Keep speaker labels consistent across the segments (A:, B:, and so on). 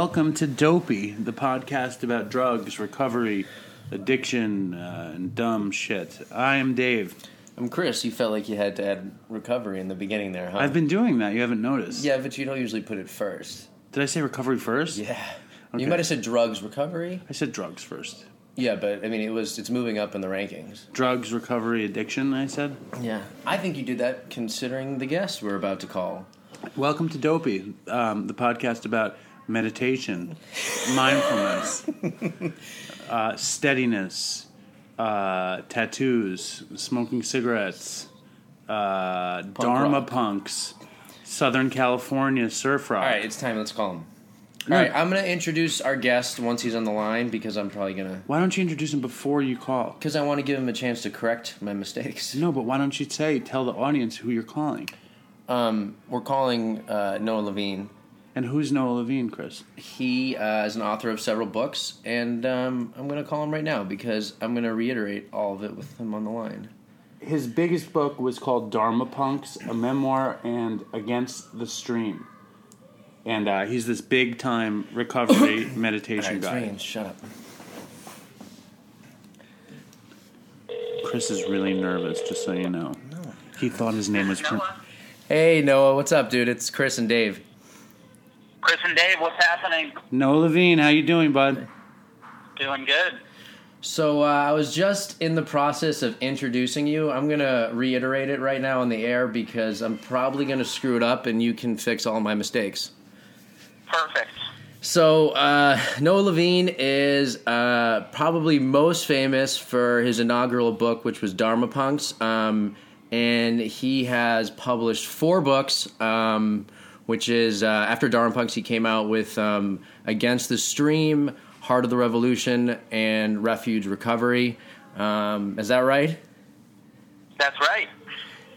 A: Welcome to Dopey, the podcast about drugs, recovery, addiction, uh, and dumb shit. I am Dave.
B: I'm Chris. You felt like you had to add recovery in the beginning there, huh?
A: I've been doing that. You haven't noticed.
B: yeah, but you don't usually put it first.
A: Did I say recovery first?
B: Yeah.
A: Okay.
B: You might have said drugs recovery.
A: I said drugs first.
B: Yeah, but I mean, it was it's moving up in the rankings.
A: Drugs, recovery, addiction, I said.
B: Yeah, I think you did that considering the guest we're about to call.
A: Welcome to Dopey, um, the podcast about meditation, mindfulness, uh, steadiness, uh, tattoos, smoking cigarettes, uh, Dharma
B: rock.
A: punks, Southern California surf rock.
B: All right, it's time. Let's call him. All right, I'm gonna introduce our guest once he's on the line because I'm probably gonna
A: Why don't you introduce him before you call?
B: because I want to give him a chance to correct my mistakes.
A: No, but why don't you say, tell the audience who you're calling?
B: Um, we're calling uh, Noah Levine.
A: And who's Noah Levine, Chris?
B: He uh, is an author of several books, and um, I'm going to call him right now because I'm going to reiterate all of it with him on the line.
A: His biggest book was called Dharma Punks, a memoir and Against the Stream. And uh, he's this big time recovery meditation
B: right,
A: guy.
B: ringing. Shut up.
A: Chris is really nervous, just so you know. He thought his name was. Pr-
C: Noah,
B: Hey, Noah, what's up, dude? It's Chris and Dave.
C: Chris and Dave, what's happening?
A: Noah Levine, how you doing, bud?
C: Doing good.
B: So uh, I was just in the process of introducing you. I'm going to reiterate it right now on the air because I'm probably going to screw it up, and you can fix all my mistakes.
C: Perfect.
B: So, uh, Noah Levine is uh, probably most famous for his inaugural book, which was Dharma Punks. Um, and he has published four books, um, which is uh, after Dharma Punks, he came out with um, Against the Stream, Heart of the Revolution, and Refuge Recovery. Um, is that right?
C: That's right.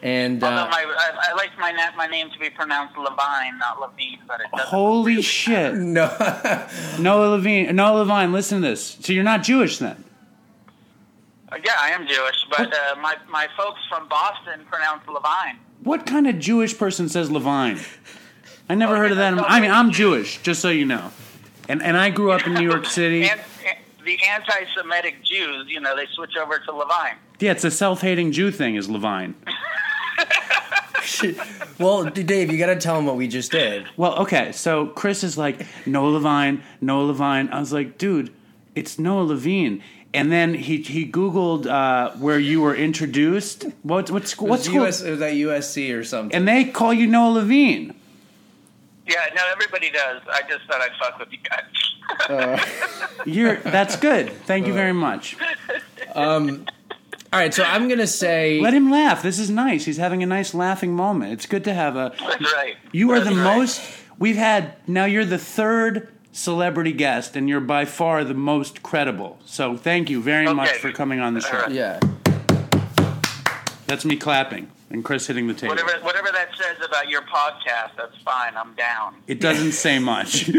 B: And
C: Although
B: uh,
C: my, I, I like my na- my name to be pronounced Levine, not Levine, but it doesn't.
A: Holy shit.
B: no,
A: Noah Levine, Noah Levine, listen to this. So you're not Jewish then?
C: Uh, yeah, I am Jewish, but uh, my my folks from Boston pronounce Levine.
A: What kind of Jewish person says Levine? I never
C: Okay,
A: heard of that. I mean, I'm Jewish, just so you know. And and I grew up in New York City.
C: And, and the anti-Semitic Jews, you know, they switch over to Levine.
A: Yeah, it's a self-hating Jew thing is Levine.
B: well, Dave, you got to tell him what we just did.
A: Well, okay, so Chris is like, Noah Levine, Noah Levine. I was like, dude, it's Noah Levine. And then he he Googled uh, where you were introduced. What, what school?
B: It
A: What
B: was,
A: school?
B: US, it was at USC or something.
A: And they call you Noah Levine.
C: Yeah, no, everybody does. I just thought I'd fuck with you guys.
A: Uh, you're that's good. Thank you very much.
B: Um, all right, so I'm gonna say
A: Let him laugh. This is nice. He's having a nice laughing moment. It's good to have a.
C: That's right.
A: You are
C: That's
A: the
C: right.
A: most we've had. Now you're the third celebrity guest, and you're by far the most credible. So thank you very
C: Okay.
A: much for coming on the show.
C: All right.
B: yeah.
A: That's me clapping and Chris hitting the table.
C: Whatever whatever that says about your podcast, that's fine. I'm down.
A: It doesn't say much.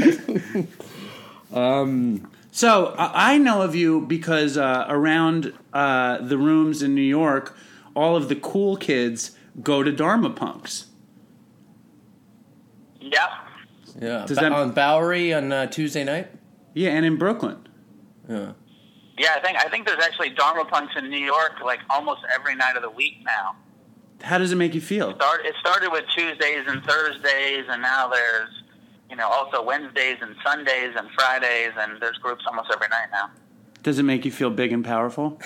A: um, so I I know of you because uh, around uh, the rooms in New York, all of the cool kids go to Dharma Punks.
C: Yep.
B: Yeah.
A: Does
B: Ba-
A: that-
B: on Bowery on uh, Tuesday night?
A: Yeah, and in Brooklyn.
B: Yeah.
C: Yeah, I think I think there's actually Dharma punks in New York like almost every night of the week now.
A: How does it make you feel?
C: Start it started with Tuesdays and Thursdays, and now there's you know also Wednesdays and Sundays and Fridays, and there's groups almost every night now.
A: Does it make you feel big and powerful?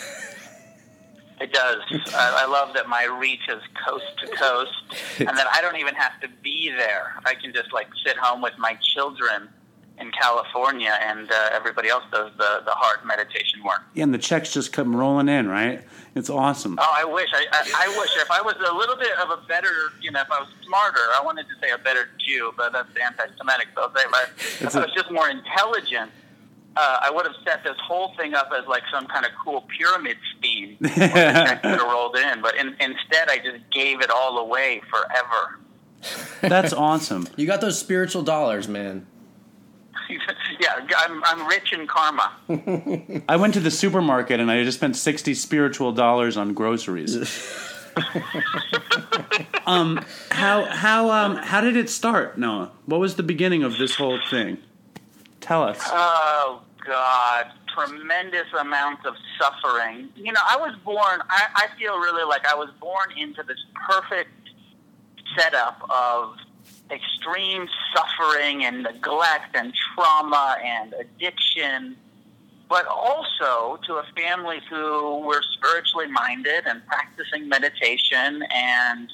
C: It does. I, I love that my reach is coast to coast, and that I don't even have to be there. I can just like sit home with my children in California, and uh, everybody else does the the hard meditation work.
A: Yeah, and the checks just come rolling in, right? It's awesome.
C: Oh, I wish. I, I, I wish if I was a little bit of a better, you know, if I was smarter, I wanted to say a better Jew, but that's anti-Semitic. So I'll say, but
A: It's
C: if I
A: a-
C: was just more intelligent, uh, I would have set this whole thing up as like some kind of cool pyramid scheme. where the checks could have rolled in, but in, instead, I just gave it all away forever.
A: That's awesome.
B: You got those spiritual dollars, man.
C: yeah, I'm, I'm rich in karma.
A: I went to the supermarket and I just spent sixty spiritual dollars on groceries. um, how how um how did it start, Noah? What was the beginning of this whole thing? Tell us.
C: Oh God, tremendous amounts of suffering. You know, I was born. I, I feel really like I was born into this perfect setup of extreme suffering and neglect and trauma and addiction, but also to a family who were spiritually minded and practicing meditation and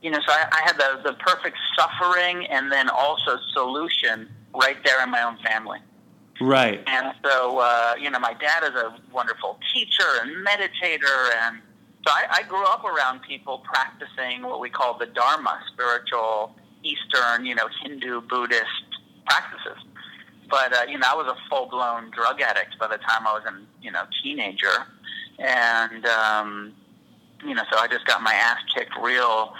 C: you know, so I, I had the, the perfect suffering and then also solution right there in my own family.
A: Right.
C: And so, uh, you know, my dad is a wonderful teacher and meditator. And so I, I grew up around people practicing what we call the Dharma, spiritual, Eastern, you know, Hindu, Buddhist practices. But, uh, you know, I was a full blown drug addict by the time I was a, you know, teenager. And, um, you know, so I just got my ass kicked real,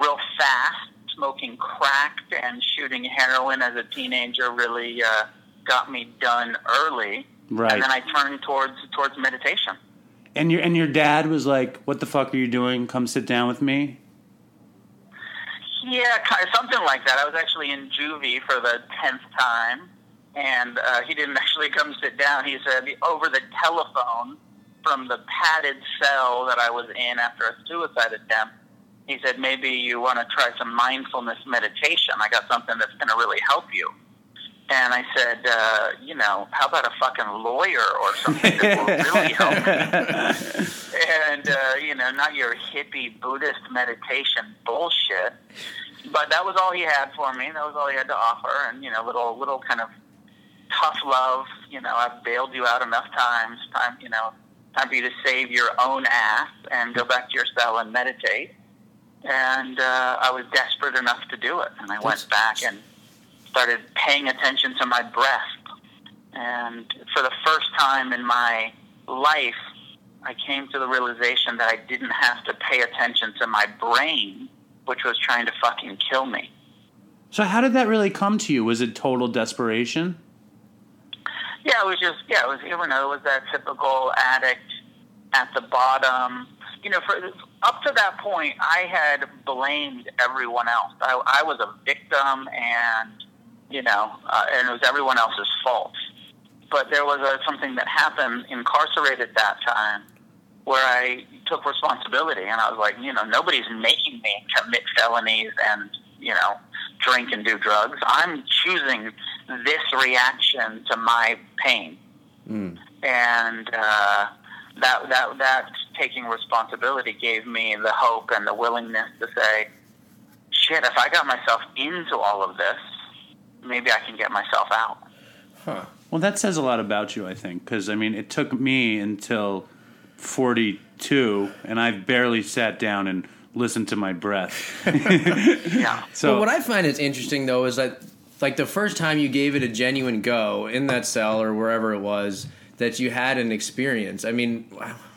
C: real fast. Smoking crack and shooting heroin as a teenager really, uh, got me done early.
A: Right.
C: And then I turned towards towards meditation.
A: And your and your dad was like, "What the fuck are you doing? Come sit down with me."
C: Yeah, something like that. I was actually in juvie for the tenth time, and uh, he didn't actually come sit down. He said over the telephone from the padded cell that I was in after a suicide attempt. He said maybe you want to try some mindfulness meditation. I got something that's going to really help you. And I said, uh, you know, how about a fucking lawyer or something that will really help me? and, uh, you know, not your hippie Buddhist meditation bullshit. But that was all he had for me. That was all he had to offer. And, you know, little, little kind of tough love. You know, I've bailed you out enough times. Time, you know, time for you to save your own ass and go back to your cell and meditate. And uh, I was desperate enough to do it. And I went back and started paying attention to my breath. And for the first time in my life, I came to the realization that I didn't have to pay attention to my brain, which was trying to fucking kill me.
A: So how did that really come to you? Was it total desperation?
C: Yeah, it was just yeah, it was you know, it was that typical addict at the bottom. You know, for up to that point, I had blamed everyone else. I, I was a victim, and you know, uh, and it was everyone else's fault. But there was a, something that happened incarcerated that time where I took responsibility, and I was like, you know, nobody's making me commit felonies and you know, drink and do drugs. I'm choosing this reaction to my pain,
B: Mm.
C: and uh, that that that taking responsibility gave me the hope and the willingness to say, shit, if I got myself into all of this, maybe I can get myself out.
B: Huh.
A: Well, that says a lot about you, I think, because I mean, it took me until forty-two, and I've barely sat down and listened to my breath.
C: Yeah.
A: so
B: well, what I find is interesting though is that like the first time you gave it a genuine go in that cell or wherever it was that you had an experience. I mean,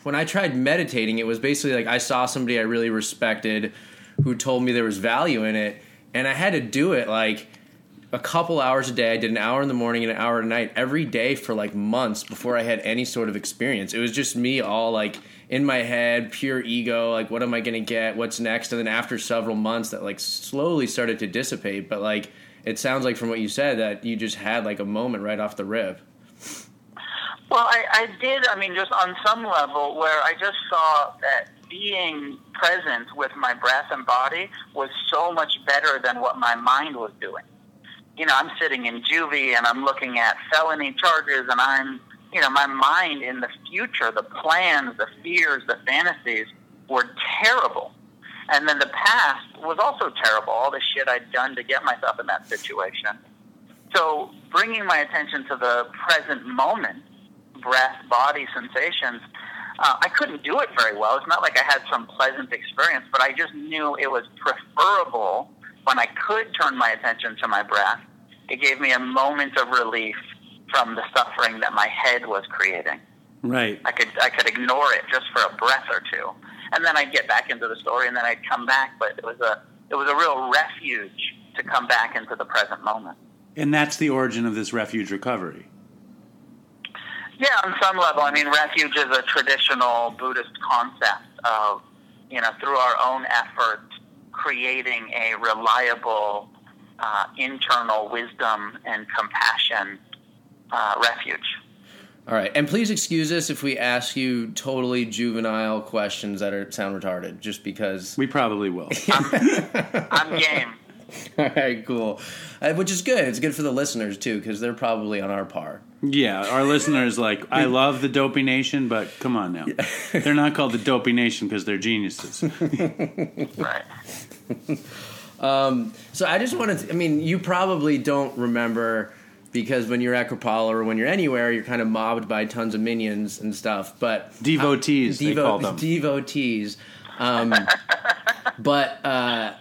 B: when I tried meditating, it was basically like I saw somebody I really respected who told me there was value in it, and I had to do it like a couple hours a day. I did an hour in the morning and an hour at night every day for like months before I had any sort of experience. It was just me all like in my head, pure ego, like what am I going to get? What's next? And then after several months that like slowly started to dissipate, but like it sounds like from what you said that you just had like a moment right off the rip.
C: Well, I, I did. I mean, just on some level, where I just saw that being present with my breath and body was so much better than what my mind was doing. You know, I'm sitting in juvie and I'm looking at felony charges, and I'm, you know, my mind in the future, the plans, the fears, the fantasies were terrible. And then the past was also terrible, all the shit I'd done to get myself in that situation. So bringing my attention to the present moment, breath, body sensations, uh, I couldn't do it very well. It's not like I had some pleasant experience, but I just knew it was preferable when I could turn my attention to my breath. It gave me a moment of relief from the suffering that my head was creating.
A: right.
C: I could I could ignore it just for a breath or two, and then I'd get back into the story, and then I'd come back. But it was a it was a real refuge to come back into the present moment.
A: And that's the origin of this refuge recovery.
C: Yeah, on some level. I mean, refuge is a traditional Buddhist concept of you know, through our own efforts, creating a reliable uh, internal wisdom and compassion uh, refuge.
B: All right, and please excuse us if we ask you totally juvenile questions that are sound retarded, just because.
A: We probably will.
C: I'm game.
B: All right, cool. Uh, which is good. It's good for the listeners too, because they're probably on our par.
A: yeah, our listeners like I love the Dopey Nation, but come on now, they're not called the Dopey Nation because they're geniuses.
C: Right.
B: So I just wanted to, I mean, you probably don't remember because when you're at Kripalu or when you're anywhere, you're kind of mobbed by tons of minions and stuff. But
A: Devotees, they
B: Devo-
A: call them.
B: devotees. Um, but uh,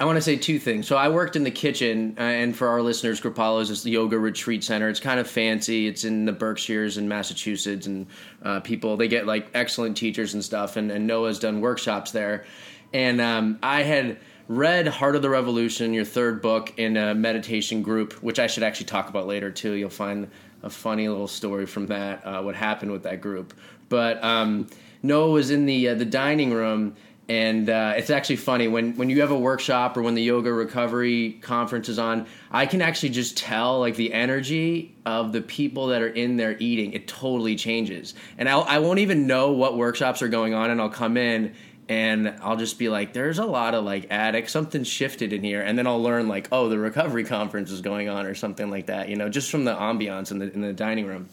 B: I want to say two things. So I worked in the kitchen, uh, and for our listeners, Kripalu is this yoga retreat center. It's kind of fancy. It's in the Berkshires in Massachusetts, and uh, people they get like excellent teachers and stuff. And, and Noah's done workshops there, and um, I had read Heart of the Revolution, your third book, in a meditation group, which I should actually talk about later too. You'll find a funny little story from that, uh, what happened with that group. But um, Noah was in the uh, the dining room, and uh, it's actually funny when when you have a workshop or when the yoga recovery conference is on. I can actually just tell like the energy of the people that are in there eating. It totally changes, and I'll, I won't even know what workshops are going on, and I'll come in and I'll just be like, "There's a lot of like addicts. Something shifted in here," and then I'll learn like, "Oh, the recovery conference is going on," or something like that. You know, just from the ambiance in the in the dining room.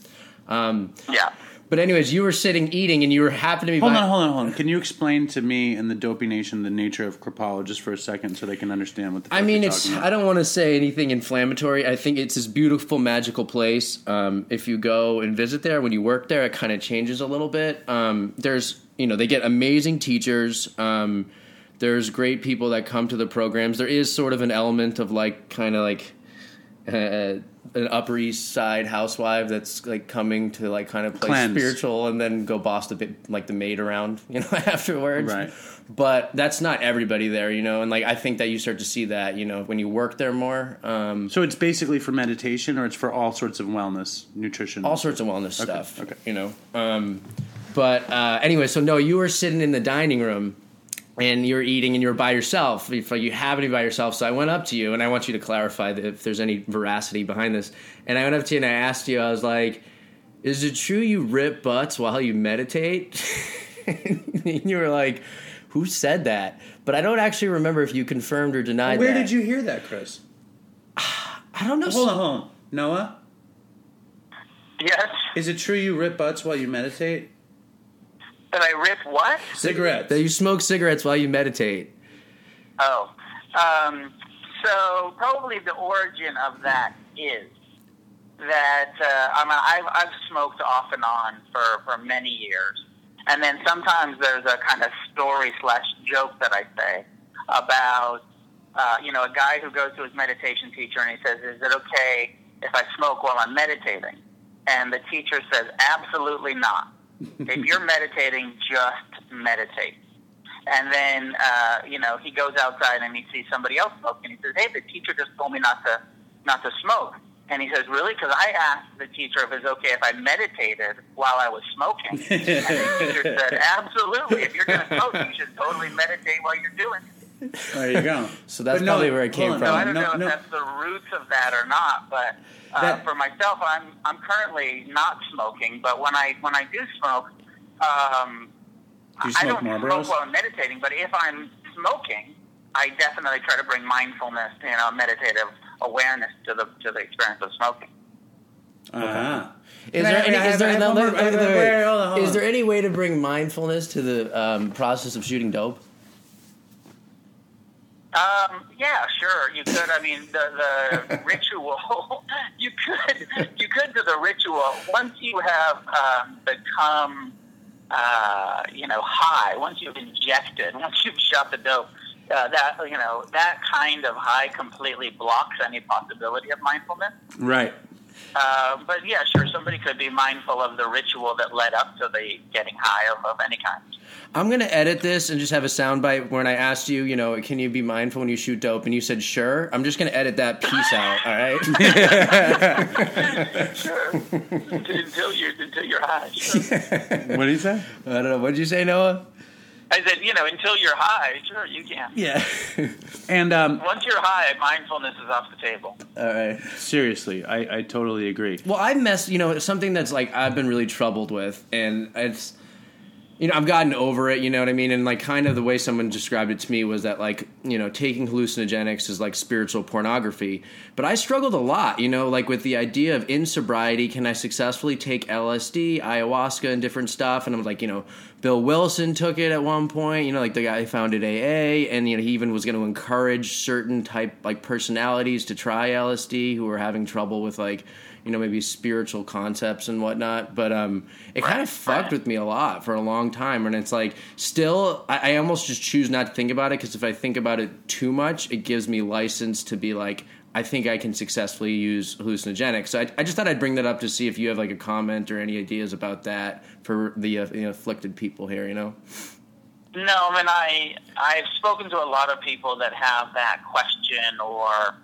B: Um,
C: Yeah.
B: But anyways, you were sitting eating, and you were happen to be.
A: Hold
B: by-
A: on, hold on, hold on. Can you explain to me and the Dopey Nation the nature of Kripalu just for a second so they can understand what the
B: I mean, it's. I don't want to say anything inflammatory. I think it's this beautiful, magical place. Um, if you go and visit there, when you work there, it kind of changes a little bit. Um, there's, you know, they get amazing teachers. Um, there's great people that come to the programs. There is sort of an element of like, kind of like. Uh, an Upper East Side housewife that's like coming to like kind of play
A: Cleanse.
B: spiritual and then go boss the bit- like the maid around, you know, afterwards.
A: Right.
B: But that's not everybody there, you know, and like I think that you start to see that, you know, when you work there more. Um,
A: So it's basically for meditation, or it's for all sorts of wellness, nutrition.
B: all sorts of wellness stuff.
A: okay.
B: You know. Um, but uh, anyway, so no, you were sitting in the dining room and you're eating and you're by yourself. If you have to be by yourself, so I went up to you and I want you to clarify that if there's any veracity behind this. And I went up to you and I asked you, I was like, "Is it true you rip butts while you meditate?" and you were like, "Who said that?" But I don't actually remember if you confirmed or denied.
A: Where
B: that.
A: did you hear that, Chris?
B: I don't know.
A: Hold on, hold on. Noah,
C: Yes.
A: is it true you rip butts while you meditate?
C: That I rip what?
A: Cigarettes.
B: That you smoke cigarettes while you meditate.
C: Oh. Um, so probably the origin of that is that uh, I mean I've, I've smoked off and on for, for many years, and then sometimes there's a kind of story slash joke that I say about uh, you know a guy who goes to his meditation teacher and he says, "Is it okay if I smoke while I'm meditating?" And the teacher says, "Absolutely not. If you're meditating, just meditate." And then, uh, you know, he goes outside and he sees somebody else smoking. He says, "Hey, the teacher just told me not to, not to smoke." And he says, "Really?" Because I asked the teacher if it's okay if I meditated while I was smoking. and the teacher said, "Absolutely. If you're going to smoke, you should totally meditate while you're doing it."
A: There you go.
B: So that's
A: But no,
B: probably where it came
A: on.
B: from.
C: So
A: No,
C: I don't
A: no,
C: know if that's the roots of that or not, but uh,
A: That-
C: for myself, I'm I'm currently not smoking. But when I when I do smoke, um,
A: Do you
C: I
A: smoke
C: don't
A: Marlboros?
C: smoke while I'm meditating. But if I'm smoking, I definitely try to bring mindfulness, you know, meditative awareness to the to the experience of smoking.
A: Uh-huh.
B: Is no, there any way to bring mindfulness to the um, process of shooting dope?
C: Um, yeah, sure. You could. I mean, the the ritual. You could. You could do the ritual once you have um, become, uh, you know, high. Once you've injected. Once you've shot the dope. Uh, that you know that kind of high completely blocks any possibility of mindfulness.
A: Right.
C: Uh, but yeah, sure. Somebody could be mindful of the ritual that led up to the getting high of, of any kind.
B: I'm gonna edit this and just have a soundbite when I asked you, you know, can you be mindful when you shoot dope, and you said sure. I'm just gonna edit that piece out. All right.
C: Sure. until you're until you're high. Sure.
A: What did he say?
B: I don't know. What did you say, Noah?
C: I said, you know, until you're high, sure you can.
B: Yeah.
A: And um,
C: Once you're high, mindfulness is off the table.
B: All right.
A: seriously, I, I totally agree.
B: Well, I mess, you know, something that's like I've been really troubled with, and it's, you know, I've gotten over it. You know what I mean? And like, kind of the way someone described it to me was that like, you know, taking hallucinogenics is like spiritual pornography. But I struggled a lot, you know, like with the idea of in sobriety, can I successfully take LSD, ayahuasca, and different stuff? And I'm like, you know, Bill Wilson took it at one point, you know, like the guy who founded AA, and you know, he even was going to encourage certain type like personalities to try LSD who were having trouble with like you know maybe spiritual concepts and whatnot but um it kind of fucked with me a lot for a long time and it's like still i, I almost just choose not to think about it because if i think about it too much it gives me license to be like i think i can successfully use hallucinogenics. So i, I just thought i'd bring that up to see if you have like a comment or any ideas about that for the uh, you know, afflicted people here you know?
C: No, I mean I I've spoken to a lot of people that have that question or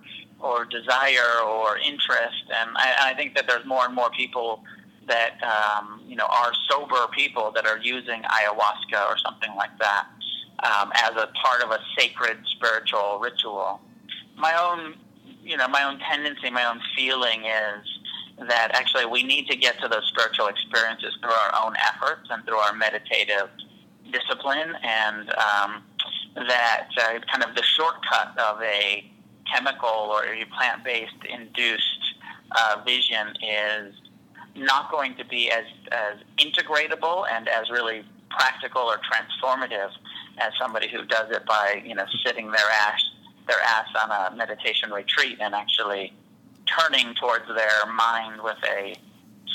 C: or desire or interest, and I, I think that there's more and more people that um, you know are sober people that are using ayahuasca or something like that um, as a part of a sacred spiritual ritual. My own you know my own tendency, my own feeling is that actually we need to get to those spiritual experiences through our own efforts and through our meditative discipline, and um, that uh, kind of the shortcut of a chemical or a plant-based induced uh, vision is not going to be as, as integratable and as really practical or transformative as somebody who does it by you know sitting their ass their ass on a meditation retreat and actually turning towards their mind with a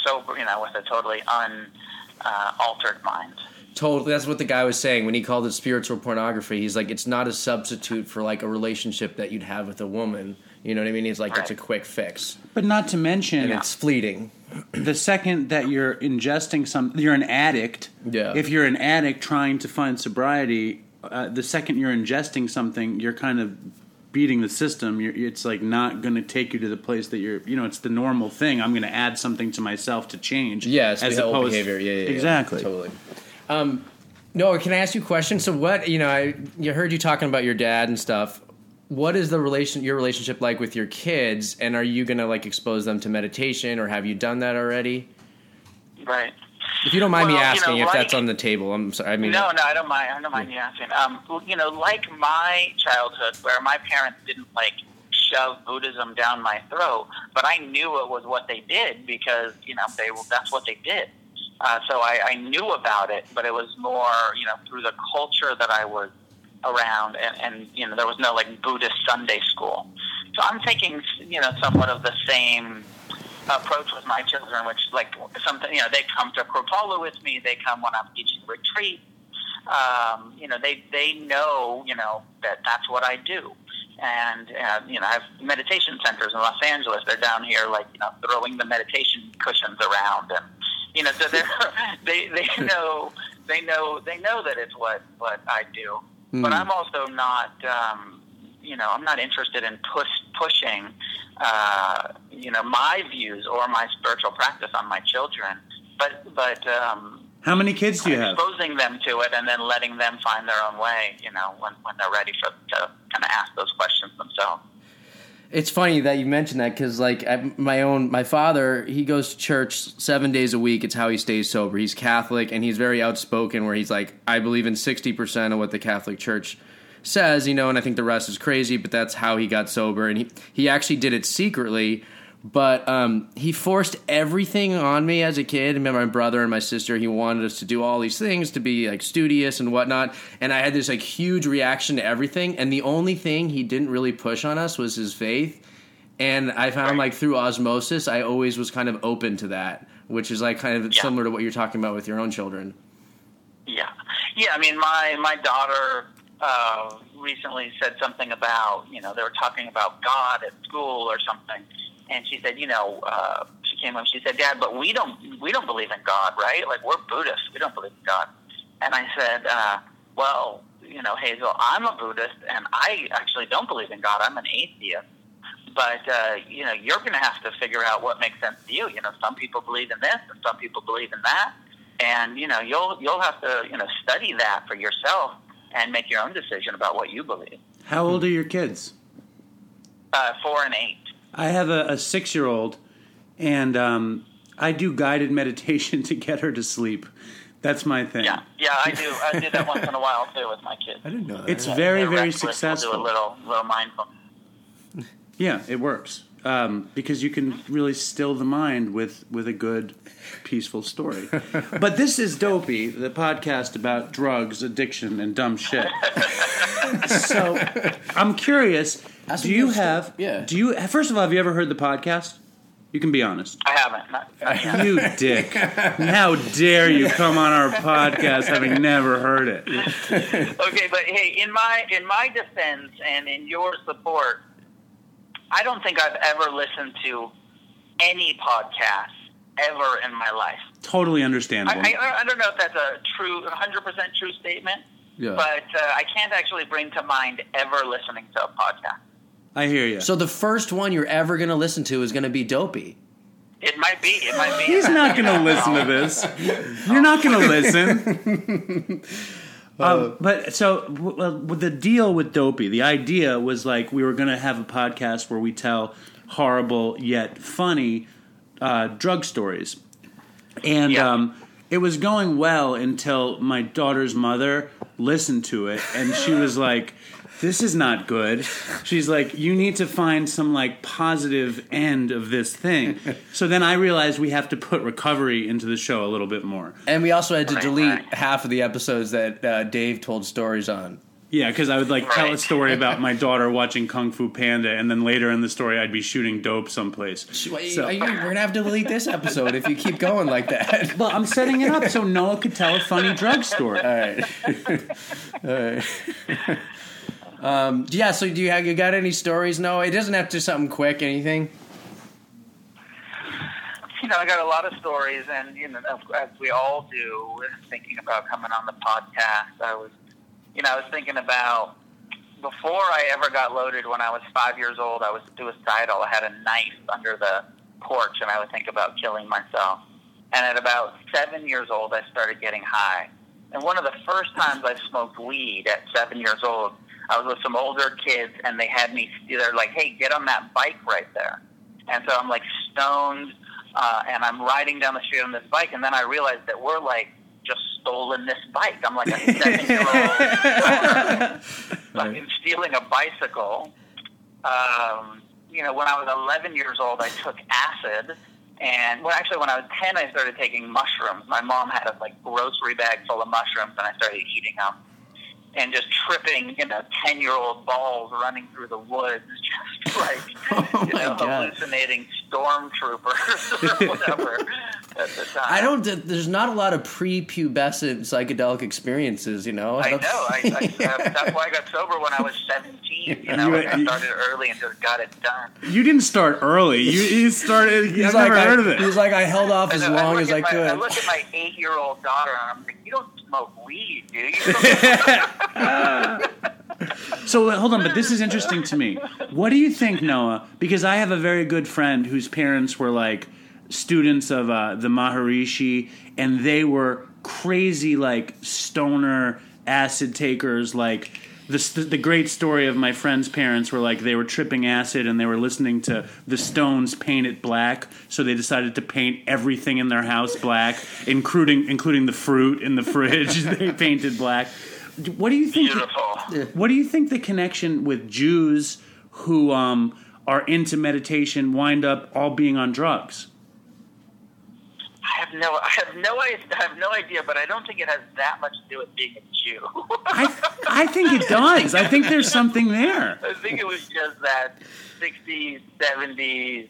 C: sober you know with a totally unaltered uh, mind.
B: Totally, that's what the guy was saying when he called it spiritual pornography. He's like, it's not a substitute for like a relationship that you'd have with a woman. You know what I mean? He's like,
C: Right.
B: it's a quick fix,
A: But not to mention,
B: and it's fleeting.
A: the second that you're ingesting some, you're an addict.
B: Yeah.
A: If you're an addict trying to find sobriety, uh, the second you're ingesting something, you're kind of beating the system. You're, it's like not going to take you to the place that you're. You know, it's the normal thing. I'm going to add something to myself to change.
B: Yeah,
A: as
B: the whole
A: opposed
B: behavior. Yeah, yeah, yeah.
A: exactly.
B: totally. Um, no, can I ask you a question? So, what you know, I you heard you talking about your dad and stuff. What is the relation your relationship like with your kids, and are you gonna like expose them to meditation, or have you done that already?
C: Right.
B: If you don't mind me
C: Well, you
B: asking
C: know,
B: if
C: like-
B: that's on the table, I'm sorry. I mean,
C: No, no, I don't mind. I don't mind you asking. Um, well, you know, like my childhood, where my parents didn't like shove Buddhism down my throat, but I knew it was what they did because you know they that's what they did. Uh, so I, I knew about it, but it was more you know through the culture that I was around, and, and you know there was no like Buddhist Sunday school. So I'm taking you know somewhat of the same approach with my children, which like something you know they come to Kripalu with me, they come when I'm teaching retreat. Um, you know they they know you know that that's what I do, and uh, you know I have meditation centers in Los Angeles. They're down here like you know throwing the meditation cushions around, and you know so they're they they know they know they know that it's what what I do. But I'm also not um, you know I'm not interested in push pushing uh, you know my views or my spiritual practice on my children, but but um,
A: How many kids do you have?
C: exposing them to it and then letting them find their own way. You know when when they're ready for to kind of ask those questions themselves.
B: It's funny that you mentioned that because, like, I, my own my father, he goes to church seven days a week. It's how he stays sober. He's Catholic and he's very outspoken. Where he's like, I believe in sixty percent of what the Catholic Church says, you know, and I think the rest is crazy. But that's how he got sober, and he he actually did it secretly. But um, he forced everything on me as a kid. I remember my brother and my sister. He wanted us to do all these things, to be like studious and whatnot. And I had this like huge reaction to everything. And the only thing he didn't really push on us was his faith. And I found like through osmosis, I always was kind of open to that, which is like kind of
C: Yeah.
B: similar to what you're talking about with your own children.
C: Yeah, yeah. I mean, my my daughter uh, recently said something about you know they were talking about God at school or something, and she said, you know, uh, she came home. She said, Dad, but we don't we don't believe in God, right? Like we're Buddhists. We don't believe in God. And I said, uh, well, you know, Hazel, I'm a Buddhist, and I actually don't believe in God. I'm an atheist. But uh, you know, you're going to have to figure out what makes sense to you. You know, some people believe in this, and some people believe in that. and you know you'll you'll have to you know study that for yourself and make your own decision about what you believe.
A: How old are your kids?
C: Uh, four and eight.
A: I have a, a six year old, and um, I do guided meditation to get her to sleep. That's my thing.
C: Yeah, yeah, I do. I do that once in a while too with my kids.
D: I didn't know that.
A: It's very, very
C: restless, we'll
A: successful.
C: Do a little little mindfulness.
A: Yeah, it works um, because you can really still the mind with with a good, peaceful story. but this is dopey, the podcast about drugs, addiction, and dumb shit. so I'm curious.
B: Ask
A: do you
B: your story.
A: have?
B: Yeah.
A: Do you? First of all, have you ever heard the podcast? You can be honest.
C: I haven't. Not, not.
A: You dick! How dare you come on our podcast having never heard it?
C: okay, but hey, in my in my defense and in your support, I don't think I've ever listened to any podcast ever in my life.
A: Totally
C: I,
A: understandable.
C: I, I don't know if that's a true, 100% true statement,
B: Yeah.
C: but uh, I can't actually bring to mind ever listening to a podcast.
A: I hear you.
B: So the first one you're ever going to listen to is going to be Dopey.
C: It might be. It might be.
A: He's not going to listen to this. You're not going to listen. Um, but so w- well, the deal with Dopey, the idea was like we were going to have a podcast where we tell horrible yet funny uh, drug stories, and
C: Yeah.
A: um, it was going well until my daughter's mother listened to it, and she was like. This is not good. She's like, you need to find some like positive end of this thing. So then I realized we have to put recovery into the show a little bit more.
B: And we also had to
C: Right,
B: delete
C: right.
B: half of the episodes that uh, Dave told stories on.
A: Yeah, because I would like tell a story about my daughter watching Kung Fu Panda, and then later in the story, I'd be shooting dope someplace.
B: So,
A: So-
B: we're going to have to delete this episode if you keep going like that.
A: Well, I'm setting it up so Noah could tell a funny drug story.
B: All right. All right. Um, yeah, so do you, have, you got any stories? No, it doesn't have to be something quick, anything?
C: you know, I got a lot of stories, and you know, as we all do, thinking about coming on the podcast. I was, you know, I was thinking about before I ever got loaded. When I was five years old, I was suicidal. I had a knife under the porch, and I would think about killing myself. And at about seven years old, I started getting high. And one of the first times I smoked weed at seven years old, I was with some older kids, and they had me. They're like, "Hey, get on that bike right there." And so I'm like stoned, uh, and I'm riding down the street on this bike, and then I realized that we're like just stolen this bike. I'm like a seven year old fucking stealing a bicycle. Um, you know, when I was 11 years old, I took acid. And well, actually, when I was 10, I started taking mushrooms. My mom had a like grocery bag full of mushrooms, and I started eating them. And just tripping, you know, 10 year old balls running through the woods, just like,
B: Oh
C: you know,
B: God.
C: hallucinating stormtroopers or whatever at the time.
B: I don't. There's not a lot of pre-pubescent psychedelic experiences, you know.
C: I know.
B: don't-
C: I, I, that's why I got sober when I was 17. You know,
A: You-
C: like I
A: you-
C: started early and just got it done.
A: You didn't start early. You, you started.
B: He's
A: I've
B: like,
A: never
B: I,
A: heard of it.
B: He's like, I held off as
C: And then I
B: long as I
C: my,
B: could.
C: I look at my eight-year-old daughter and I'm like, "You don't smoke weed, do you?"
A: So hold on, but this is interesting to me. What do you think, Noah? Because I have a very good friend whose parents were like students of uh, the Maharishi, and they were crazy, like stoner acid takers. Like the st- the great story of my friend's parents were like they were tripping acid and they were listening to the Stones paint it black, so they decided to paint everything in their house black, including including the fruit in the fridge. they painted black. What do you think?
C: Beautiful.
A: What do you think the connection with Jews who um, are into meditation wind up all being on drugs?
C: Have no, I have no, I have no idea, but I don't think it has that much to do with being a Jew.
A: I I think it does. I think there's something there.
C: I think it was just that 60s, 70s,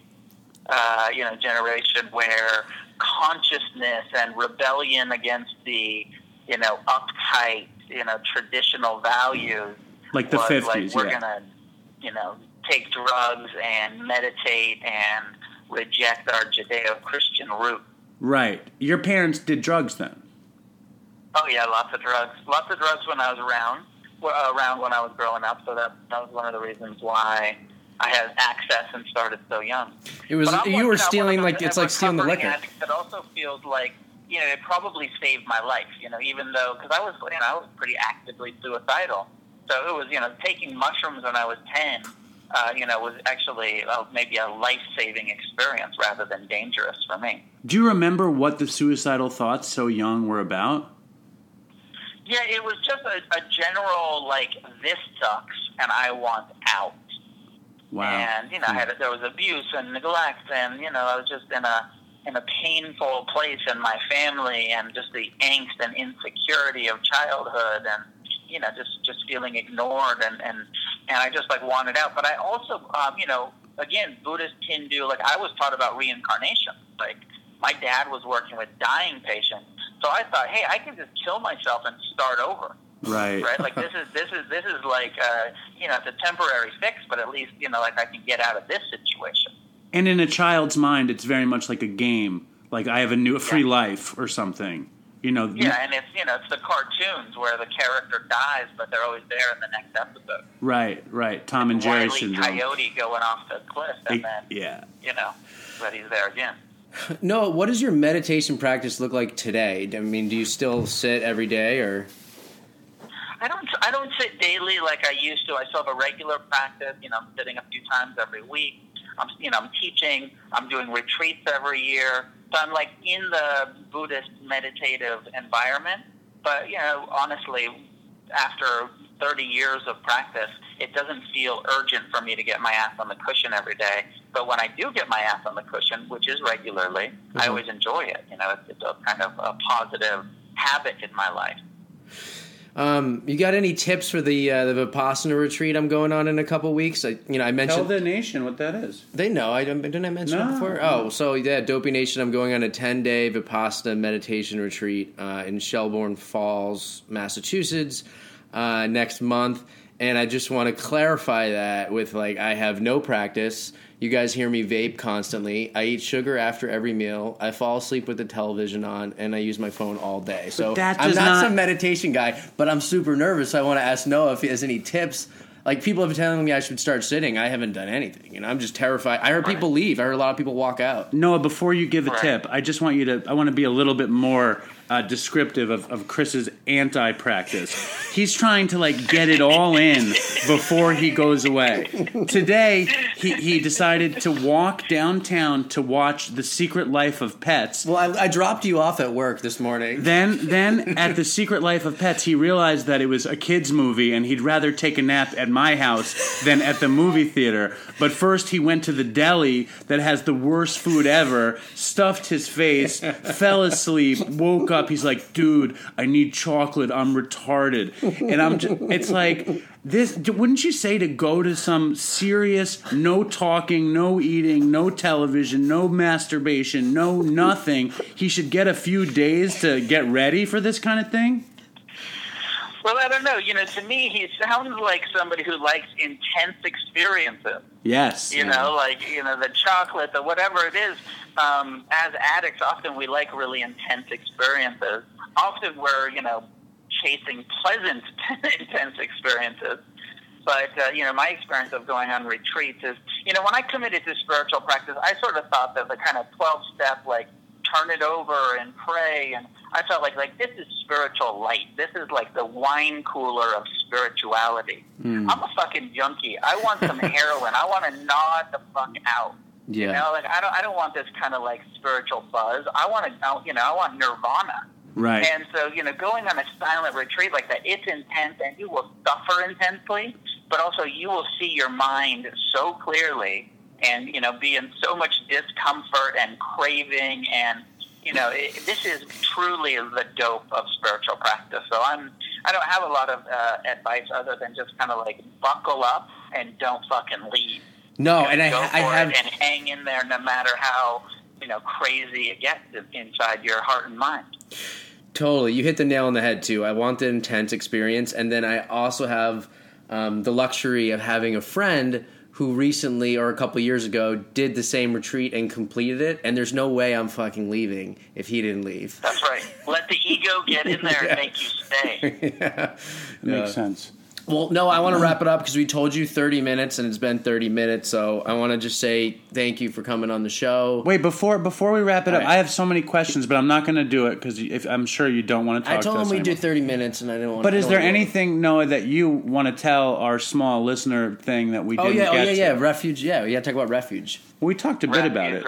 C: uh, you know, generation where consciousness and rebellion against the, you know, uptight, you know, traditional values.
A: Like the
C: was
A: 50s,
C: Like we're
A: yeah.
C: gonna, you know, take drugs and meditate and reject our Judeo-Christian root.
A: Right. Your parents did drugs then.
C: Oh yeah, lots of drugs. Lots of drugs when I was around, around when I was growing up. So that that was one of the reasons why I had access and started so young.
B: It was you were stealing like it's like stealing the liquor.
C: That also feels like you know, it probably saved my life. You know, even though because I was, you know, I was pretty actively suicidal. So it was, you know, taking mushrooms when I was ten. Uh, you know, was actually uh, maybe a life-saving experience rather than dangerous for me.
A: Do you remember what the suicidal thoughts so young were about?
C: Yeah, it was just a, a general like, this sucks and I want out.
A: Wow.
C: And you know, I had there was abuse and neglect, and you know, I was just in a in a painful place in my family, and just the angst and insecurity of childhood, and you know, just just feeling ignored, and and and I just like wanted out. But I also, um, you know, again, Buddhist Hindu, like I was taught about reincarnation. Like my dad was working with dying patients, so I thought, hey, I can just kill myself and start over.
A: Right.
C: Right. Like this is this is this is like uh, you know it's a temporary fix, but at least you know like I can get out of this situation.
A: And in a child's mind, it's very much like a game. Like I have a new a free
C: Yeah.
A: life or something. You know.
C: Yeah, and it's you know it's the cartoons where the character dies, but they're always there in the next episode.
A: Right. Right. Tom and Jerry
C: Wile E.
A: syndrome.
C: Coyote going off the cliff, and then
A: Yeah.
C: you know, but he's there again.
B: No, what does your meditation practice look like today? I mean, do you still sit every day or?
C: I don't I don't sit daily like I used to. I still have a regular practice. You know, I'm sitting a few times every week. I'm you know I'm teaching. I'm doing retreats every year. So I'm like in the Buddhist meditative environment. But you know, honestly, after 30 years of practice, it doesn't feel urgent for me to get my ass on the cushion every day. But when I do get my ass on the cushion, which is regularly, I
B: Mhm.
C: always enjoy it. You know, it's, it's a kind of a positive habit in my life.
B: Um, you got any tips for the uh, the Vipassana retreat I'm going on in a couple weeks? I, you know, I mentioned Tell
A: the nation what that is.
B: they know. I didn't I mention it
A: No.
B: before? Oh, so yeah, Dopey Nation. I'm going on a 10 day Vipassana meditation retreat uh, in Shelburne Falls, Massachusetts, uh, next month. And I just want to clarify that with like I have no practice. You guys hear me vape constantly. I eat sugar after every meal. I fall asleep with the television on, and I use my phone all day. So
A: that
B: I'm not,
A: not-
B: some meditation guy, but I'm super nervous. So I want to ask Noah if he has any tips. Like people have been telling me I should start sitting. I haven't done anything. You know, I'm just terrified. I heard people leave. I heard a lot of people walk out.
A: Noah, before you give a
C: Right.
A: tip, I just want you to. I want to be a little bit more uh, descriptive of, of Chris's anti-practice. He's trying to like get it all in before he goes away. Today, he, he decided to walk downtown to watch The Secret Life of Pets.
B: Well, I, I dropped you off at work this morning.
A: Then, then at The Secret Life of Pets, he realized that it was a kids' movie, and he'd rather take a nap at my house than at the movie theater. But first, he went to the deli that has the worst food ever, stuffed his face, fell asleep, woke up. He's like, "Dude, I need chocolate. I'm retarded." And I'm just, it's like this. Wouldn't you say to go to some serious, no talking, no eating, no television, no masturbation, no nothing? He should get a few days to get ready for this kind of thing.
C: Well, I don't know. You know, to me, he sounds like somebody who likes intense experiences.
A: Yes.
C: You know, like you know, the chocolate, the whatever it is. Um, as addicts, often we like really intense experiences. Often we're you know chasing pleasant, intense experiences. But uh, you know, my experience of going on retreats is, you know, when I committed to spiritual practice, I sort of thought that the kind of twelve step, like turn it over and pray, and I felt like like this is spiritual light. This is like the wine cooler of spirituality. Hmm. I'm a fucking junkie. I want some heroin. I want to nod the fuck out.
B: Yeah.
C: You know, like I don't, I don't want this kind of like spiritual buzz. I want to, you know, I want nirvana.
A: Right.
C: And so, you know, going on a silent retreat like that, it's intense and you will suffer intensely, but also you will see your mind so clearly and, you know, be in so much discomfort and craving. And, you know, it, this is truly the dope of spiritual practice. So I'm, I don't have a lot of uh, advice other than just kind of like buckle up and don't fucking leave.
B: No,
C: Just
B: and I,
C: go
B: I
C: for
B: have
C: it and hang in there no matter how, you know, crazy it gets inside your heart and mind.
B: Totally. You hit the nail on the head, too. I want the intense experience. And then I also have um, the luxury of having a friend who recently, or a couple years ago, did the same retreat and completed it. And there's no way I'm fucking leaving if he didn't leave.
C: That's right. Let the ego get in there
B: Yeah.
C: and make you stay.
B: yeah.
A: Makes sense.
B: Well, no, I want to mm-hmm. wrap it up because we told you 30 minutes and it's been 30 minutes. So I want to just say thank you for coming on the show.
A: Wait, before before we wrap it
B: All
A: up,
B: right.
A: I have so many questions, but I'm not going to do it because I'm sure you don't want to talk
B: I told
A: to
B: him we do 30 minutes and I didn't want
A: But is there anything, Noah, that you want to tell our small listener thing that we
B: Oh,
A: didn't
B: yeah, oh, yeah,
A: to?
B: yeah. Refuge. Yeah, we got to talk about refuge.
A: We talked a bit about it.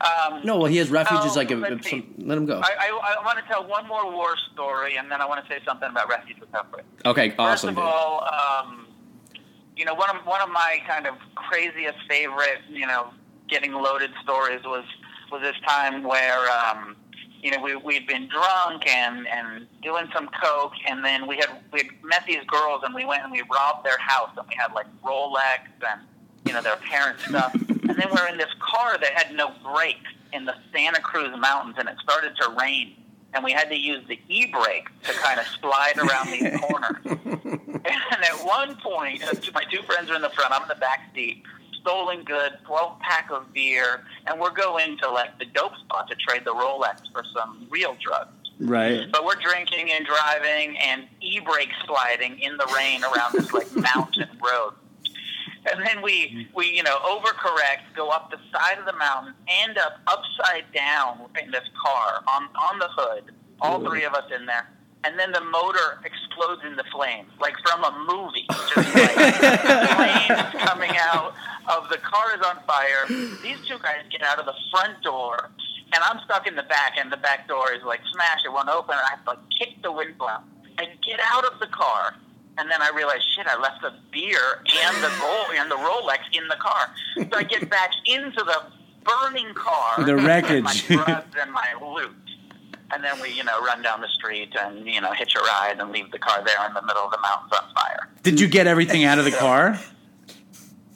C: Um,
B: No, well, he has refuge
C: Oh,
B: like a,
C: let's
B: a-
C: see.
B: some, let him go.
C: I, I, I want to tell one more war story, and then I want to say something about refuge recovery.
B: okay,
C: First
B: awesome.
C: of
B: dude.
C: all, um, you know, one of one of my kind of craziest favorite, you know, getting loaded stories was was this time where, um, you know, we we'd been drunk and and doing some coke, and then we had we had met these girls, and we went and we robbed their house, and we had like Rolex and you know their parents' stuff, and then we're in this car that had no brakes in the Santa Cruz mountains, and it started to rain. And we had to use the e-brake to kind of slide around these corners. And at one point, my two friends are in the front. I'm in the back seat. Stolen goods, 12 pack of beer, and we're going to like the dope spot to trade the Rolex for some real drugs.
A: Right.
C: But we're drinking and driving and e-brake sliding in the rain around this like mountain road. And then we, we, you know, overcorrect, go up the side of the mountain, end up upside down in this car on, on the hood, all three of us in there. And then the motor explodes into flames, like from a movie. Just like flames coming out of the car is on fire. These two guys get out of the front door, and I'm stuck in the back, and the back door is like smash, it won't open, and I have to like, kick the window out and get out of the car. And then I realized, shit, I left the beer and the gold and the Rolex in the car. So I get back into the burning car,
A: The wreckage.
C: my drugs and my loot. And then we, you know, run down the street and you know hitch a ride and leave the car there in the middle of the mountains on fire.
A: Did you get everything out of the car?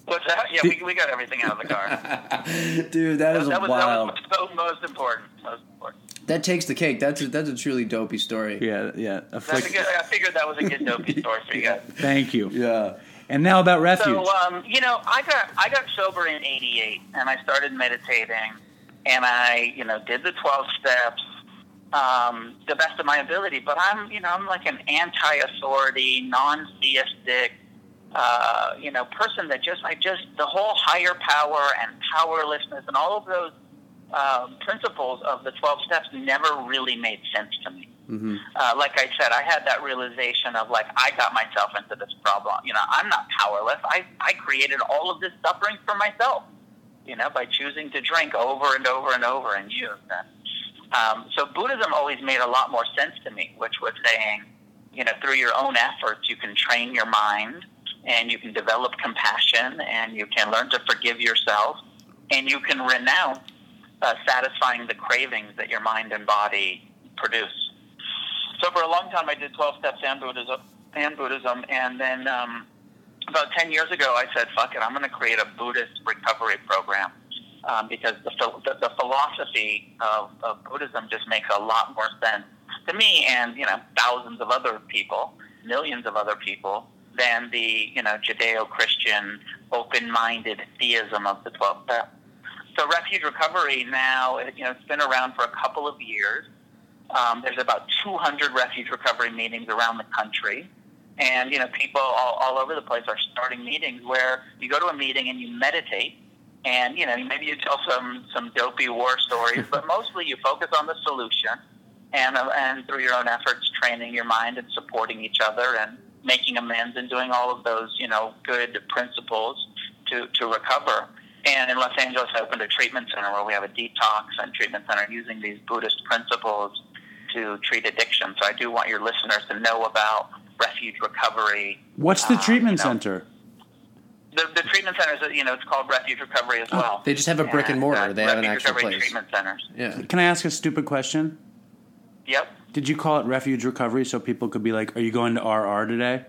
C: What's that? Yeah, we, we got everything out of the car.
B: Dude, that is
C: that was
B: wild.
C: that was most, most important. Most important.
B: That takes the cake. That's a, that's a truly dopey story.
A: Yeah, yeah.
C: That's a
A: Afflict-
C: good, I figured that was a good dopey story for you guys.
A: Thank you.
B: Yeah.
A: And now about refuge.
C: So, um, you know, I got I got sober in '88, and I started meditating, and I, you know, did the 12 steps, um, the best of my ability. But I'm, you know, I'm like an anti-authority, non-theistic, uh, you know, person that just, I just, the whole higher power and powerlessness and all of those um, principles of the 12 steps never really made sense to me
B: Mm-hmm.
C: uh, like I said, I had that realization of like I got myself into this problem. You know, I'm not powerless. I I created all of this suffering for myself. You know, by choosing to drink over and over and over and use. And, um, so Buddhism always made a lot more sense to me, which was saying, you know, through your own efforts, you can train your mind and you can develop compassion and you can learn to forgive yourself and you can renounce uh, satisfying the cravings that your mind and body produce. So for a long time, I did 12 steps and Buddhism, and Buddhism, and then um, about 10 years ago, I said, "Fuck it, I'm going to create a Buddhist recovery program." Um, because the, the, the philosophy of, of Buddhism just makes a lot more sense to me and you know thousands of other people, millions of other people, than the you know Judeo-Christian open-minded theism of the 12 steps. So refuge recovery now, you know, it's been around for a couple of years. Um, there's about 200 refuge recovery meetings around the country. And, you know, people all, all over the place are starting meetings where you go to a meeting and you meditate. And, you know, maybe you tell some, some dopey war stories, but mostly you focus on the solution and, uh, and through your own efforts, training your mind and supporting each other and making amends and doing all of those, you know, good principles to, to recover. And in Los Angeles, I opened a treatment center where we have a detox and treatment center using these Buddhist principles to treat addiction. So I do want your listeners to know about refuge recovery.
A: What's the
C: uh,
A: treatment
C: you know,
A: center?
C: The, the treatment centers, you know, it's called refuge recovery as well.
B: Oh, they just have a brick and mortar. They have an actual
C: recovery
B: place.
C: treatment centers.
B: Yeah.
A: Can I ask a stupid question?
C: Yep.
A: Did you call it refuge recovery so people could be like, "Are you going to RR today?"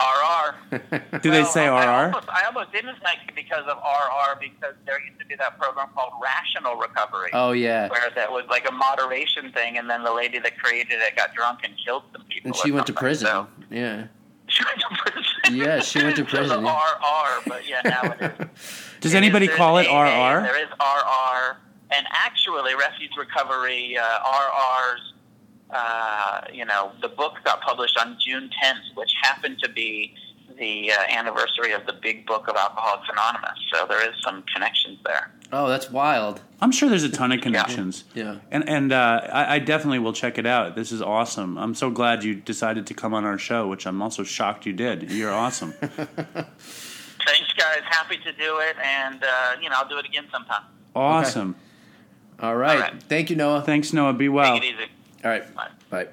C: RR.
A: Do they
C: Well,
A: say
C: I
A: RR?
C: almost, I almost didn't like it because of RR because there used to be that program called Rational Recovery.
B: Oh yeah.
C: Where that was like a moderation thing, and then the lady that created it got drunk and killed some people.
B: And she went to prison.
C: So,
B: Yeah.
C: she went to prison.
B: Yeah, she went to prison, yeah.
C: RR, but yeah, now it is.
A: Does
C: It
A: anybody
C: is-
A: call it
C: AA,
A: RR?
C: There is RR, and actually, refuge recovery uh, RR's uh, you know, the book got published on June 10th, which happened to be the uh, anniversary of the Big Book of Alcoholics Anonymous. So there is some connections there.
B: Oh, that's wild.
A: I'm sure there's a ton of connections.
B: Yeah.
A: And and uh, I, I definitely will check it out. This is awesome. I'm so glad you decided to come on our show, which I'm also shocked you did. You're awesome.
C: Thanks, guys. Happy to do it, and uh, you know, I'll do it again sometime.
A: awesome.
B: All right.
C: All right.
B: Thank you, Noah.
A: Thanks, Noah. Be well.
C: Take it easy.
B: All right.
C: Bye.
B: Bye.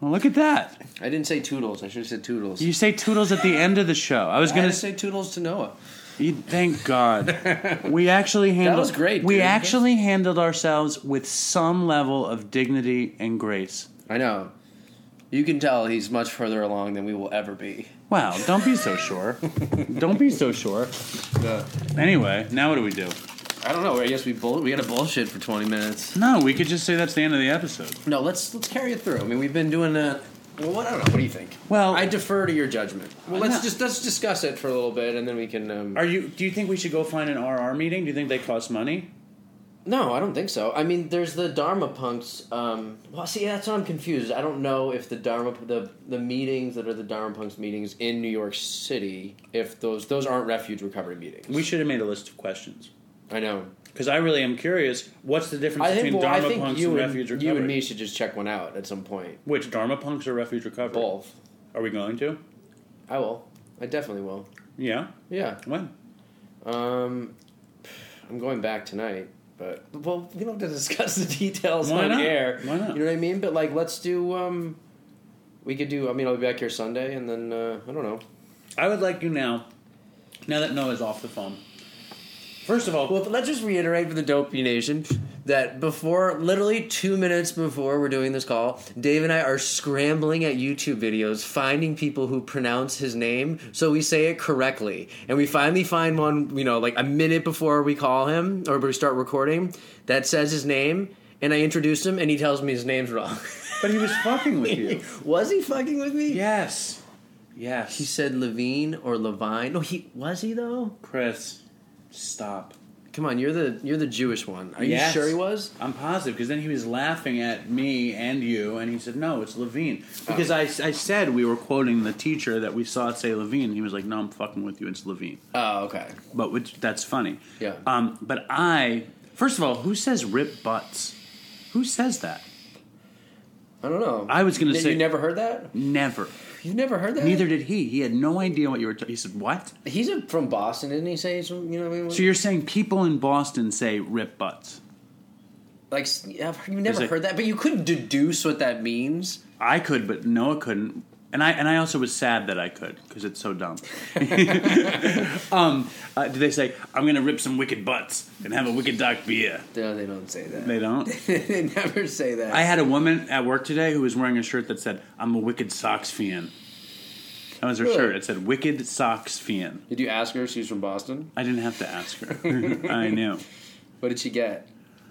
A: Well, look at that.
B: I didn't say toodles. I should have said toodles.
A: You say toodles at the end of the show. I was gonna
B: say toodles to Noah.
A: You- Thank God. We actually handled.
B: That was great,
A: We
B: dude.
A: actually handled ourselves with some level of dignity and grace.
B: I know. You can tell he's much further along than we will ever be.
A: Wow! Don't be so sure. don't be so sure. Anyway, now what do we do?
B: I don't know. I guess we bull- we got a bullshit for twenty minutes.
A: No, we could just say that's the end of the episode.
B: No, let's let's carry it through. I mean, we've been doing that. Well, what, I don't know. What do you think?
A: Well-
B: I defer to your judgment. Well, let's just let's discuss it for a little bit, and then we can. Um,
A: Are you? Do you think we should go find an RR meeting? Do you think they cost money?
B: no, I don't think so. I mean, there's the Dharma punks. Um, well, see, that's what I'm confused. I don't know if the Dharma the the meetings that are the Dharma punks meetings in New York City, if those those aren't refuge recovery meetings.
A: We should have made a list of questions
B: I know.
A: because I really am curious. What's the difference
B: I think,
A: between
B: well, I
A: Dharma
B: think
A: punks
B: you
A: and
B: and,
A: refuge recovery?
B: you and me should just check one out at some point.
A: Which Dharma punks or refuge recovery?
B: Both.
A: Are we going to?
B: I will. I definitely will.
A: Yeah.
B: Yeah.
A: When?
B: Um, I'm going back tonight, but well, we don't have to discuss the details
A: Why
B: on
A: not?
B: air.
A: Why not?
B: You know what I mean? But like, let's do. Um, we could do. I mean, I'll be back here Sunday, and then uh, I don't know.
A: I would like you now. Now that Noah's off the phone. First of all,
B: Well, let's just reiterate for the Dopey Nation that before, literally two minutes before we're doing this call, Dave and I are scrambling at YouTube videos, finding people who pronounce his name so we say it correctly. And we finally find one, you know, like a minute before we call him or we start recording that says his name. And I introduce him, and he tells me his name's wrong.
A: but he was fucking with you.
B: was he fucking with me?
A: yes. Yes.
B: He said Levine or Levine. No, he was he though.
A: Chris, stop.
B: Come on, you're the you're the Jewish one. Are
A: Yes.
B: you sure he was?
A: I'm positive because then he was laughing at me and you, and he said, "No, it's Levine." Because I, I said we were quoting the teacher that we saw say Levine. He was like, "No, I'm fucking with you. It's Levine."
B: Oh, okay.
A: But which that's funny.
B: Yeah.
A: Um. But I, first of all, who says rip butts? Who says that?
B: I don't know.
A: I was gonna say-
B: you never heard that.
A: Never.
B: You've never heard that.
A: Neither did he. He had no idea what you were. T- he said, "What?"
B: He's a, from Boston, didn't he? Say he's from, you know. What I mean?
A: So you're saying people in Boston say rip butts?
B: like you've never heard that, but you couldn't deduce what that means.
A: I could, but Noah couldn't. And I and I also was sad that I could because it's so dumb. um, uh, did they say I'm going to rip some wicked butts and have a wicked dark beer?
B: No, they don't say that.
A: They don't.
B: they never say that.
A: I had a woman at work today who was wearing a shirt that said "I'm a wicked Sox fan." That was her
B: Really?
A: shirt. It said "Wicked Sox fan."
B: Did you ask her if she's from Boston?
A: I didn't have to ask her. I knew.
B: What did she get?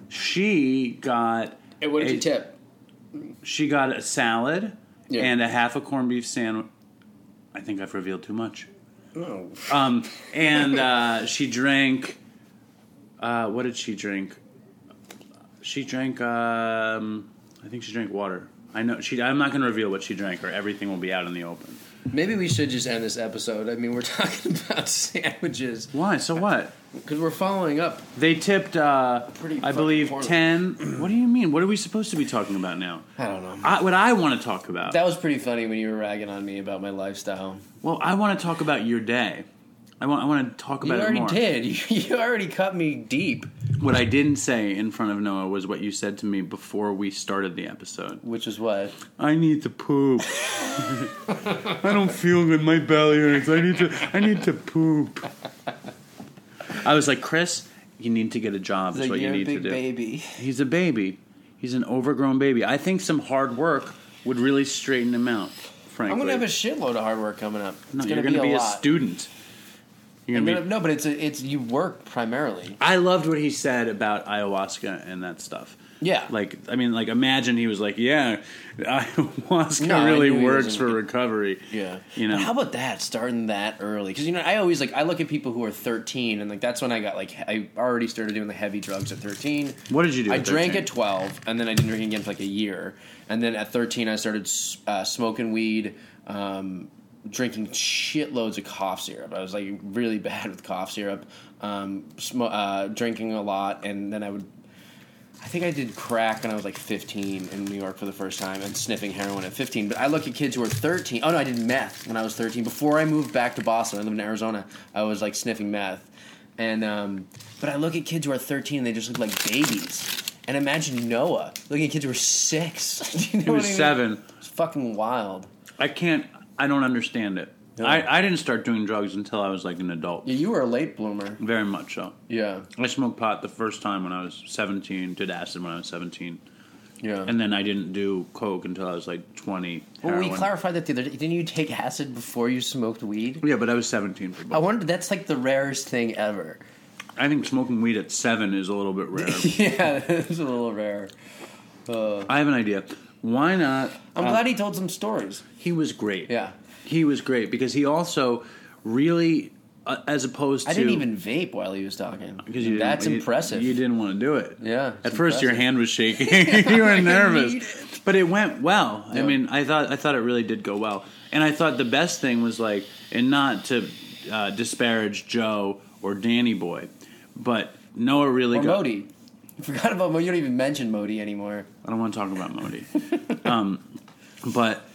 A: She got.
B: And what did
A: a-
B: you tip?
A: She got a salad
B: Yeah.
A: and a half a corned beef sandwich. I think I've revealed too much.
B: No.
A: Um, and uh, she drank. Uh, what did she drink? She drank. Um, I think she drank water. I know she. I'm not going to reveal what she drank, or everything will be out in the open.
B: Maybe we should just end this episode. I mean, we're talking about sandwiches
A: Why? So what?
B: because we're following up.
A: They tipped. Uh,
B: Pretty
A: I
B: fucking
A: believe
B: poorly.
A: ten. What do you mean? What are we supposed to be talking about now?
B: I don't know.
A: I, what I want to talk about.
B: That was pretty funny when you were ragging on me about my lifestyle.
A: well, I want to talk about your day. I want. I want to talk about it
B: You
A: already
B: did. You, already cut me deep,
A: What I didn't say in front of Noah was what you said to me before we started the episode.
B: which is what.
A: I need to poop. I don't feel good. My belly hurts. I need to. I need to poop. I was like, Chris, you need to get a job. Is what you need to do.
B: baby.
A: He's a baby. He's an overgrown baby. I think some hard work would really straighten him out. Frankly,
B: I'm gonna have a shitload of hard work coming up.
A: no.
B: It's
A: You're
B: gonna,
A: going to be,
B: a,
A: a, student. You're gonna
B: gonna-
A: be.
B: no, but it's a, it's you work primarily.
A: I loved what he said about ayahuasca and that stuff.
B: Yeah.
A: Like, I mean, like, imagine he was like, yeah, ayahuasca
B: No,
A: really works for recovery.
B: Yeah,
A: You know.
B: But how about that? Starting that early because you know I always like I look at people who are 13 and like that's when I got like I already started doing the heavy drugs at 13.
A: What did you do
B: I
A: at
B: drank at 12 and then I didn't drink again for like a year. And then at 13 I started uh, smoking weed, um, drinking shitloads of cough syrup. I was like really bad with cough syrup, um, sm- uh, drinking a lot, and then I would I think I did crack when I was like 15 in New York for the first time and sniffing heroin at 15. But I look at kids who are 13. Oh no, I did meth when I was 13. Before I moved back to Boston, I lived in Arizona. I was like sniffing meth, and um, but I look at kids who are 13 and they just look like babies. And imagine Noah looking at kids who are six. You know
A: He was
B: I mean?
A: seven.
B: It's fucking wild.
A: I can't, I don't understand it.
B: Yeah.
A: I, I didn't start doing drugs until I was like an adult.
B: Yeah, you were a late bloomer.
A: Very much so.
B: Yeah,
A: I smoked pot the first time when I was 17, did acid when I was 17.
B: yeah.
A: And then I didn't do coke until I was like 20.
B: well, we
A: heroin.
B: clarified that the other day. Didn't you take acid before you smoked weed?
A: Yeah, but I was 17 for both.
B: I wonder. That's like the rarest thing ever.
A: I think smoking weed at seven is a little bit rare.
B: yeah, it's a little rare. Uh,
A: I have an idea. Why not?
B: I'm
A: uh,
B: glad he told some stories.
A: he was great.
B: Yeah.
A: he was great because he also really, uh, as opposed to
B: I didn't even vape while he was talking.
A: because you didn't-
B: That's
A: you-
B: impressive.
A: You didn't want to do it.
B: Yeah,
A: At
B: it's
A: first, your hand was shaking. you were nervous,
B: need
A: but it went well. I mean, I thought I thought it really did go well, and I thought the best thing was like, and not to uh, disparage Joe or Danny Boy, but Noah really
B: Or
A: got.
B: Modi. Forgot about Modi. You don't even mention Modi anymore.
A: I don't want to talk about Modi. um, but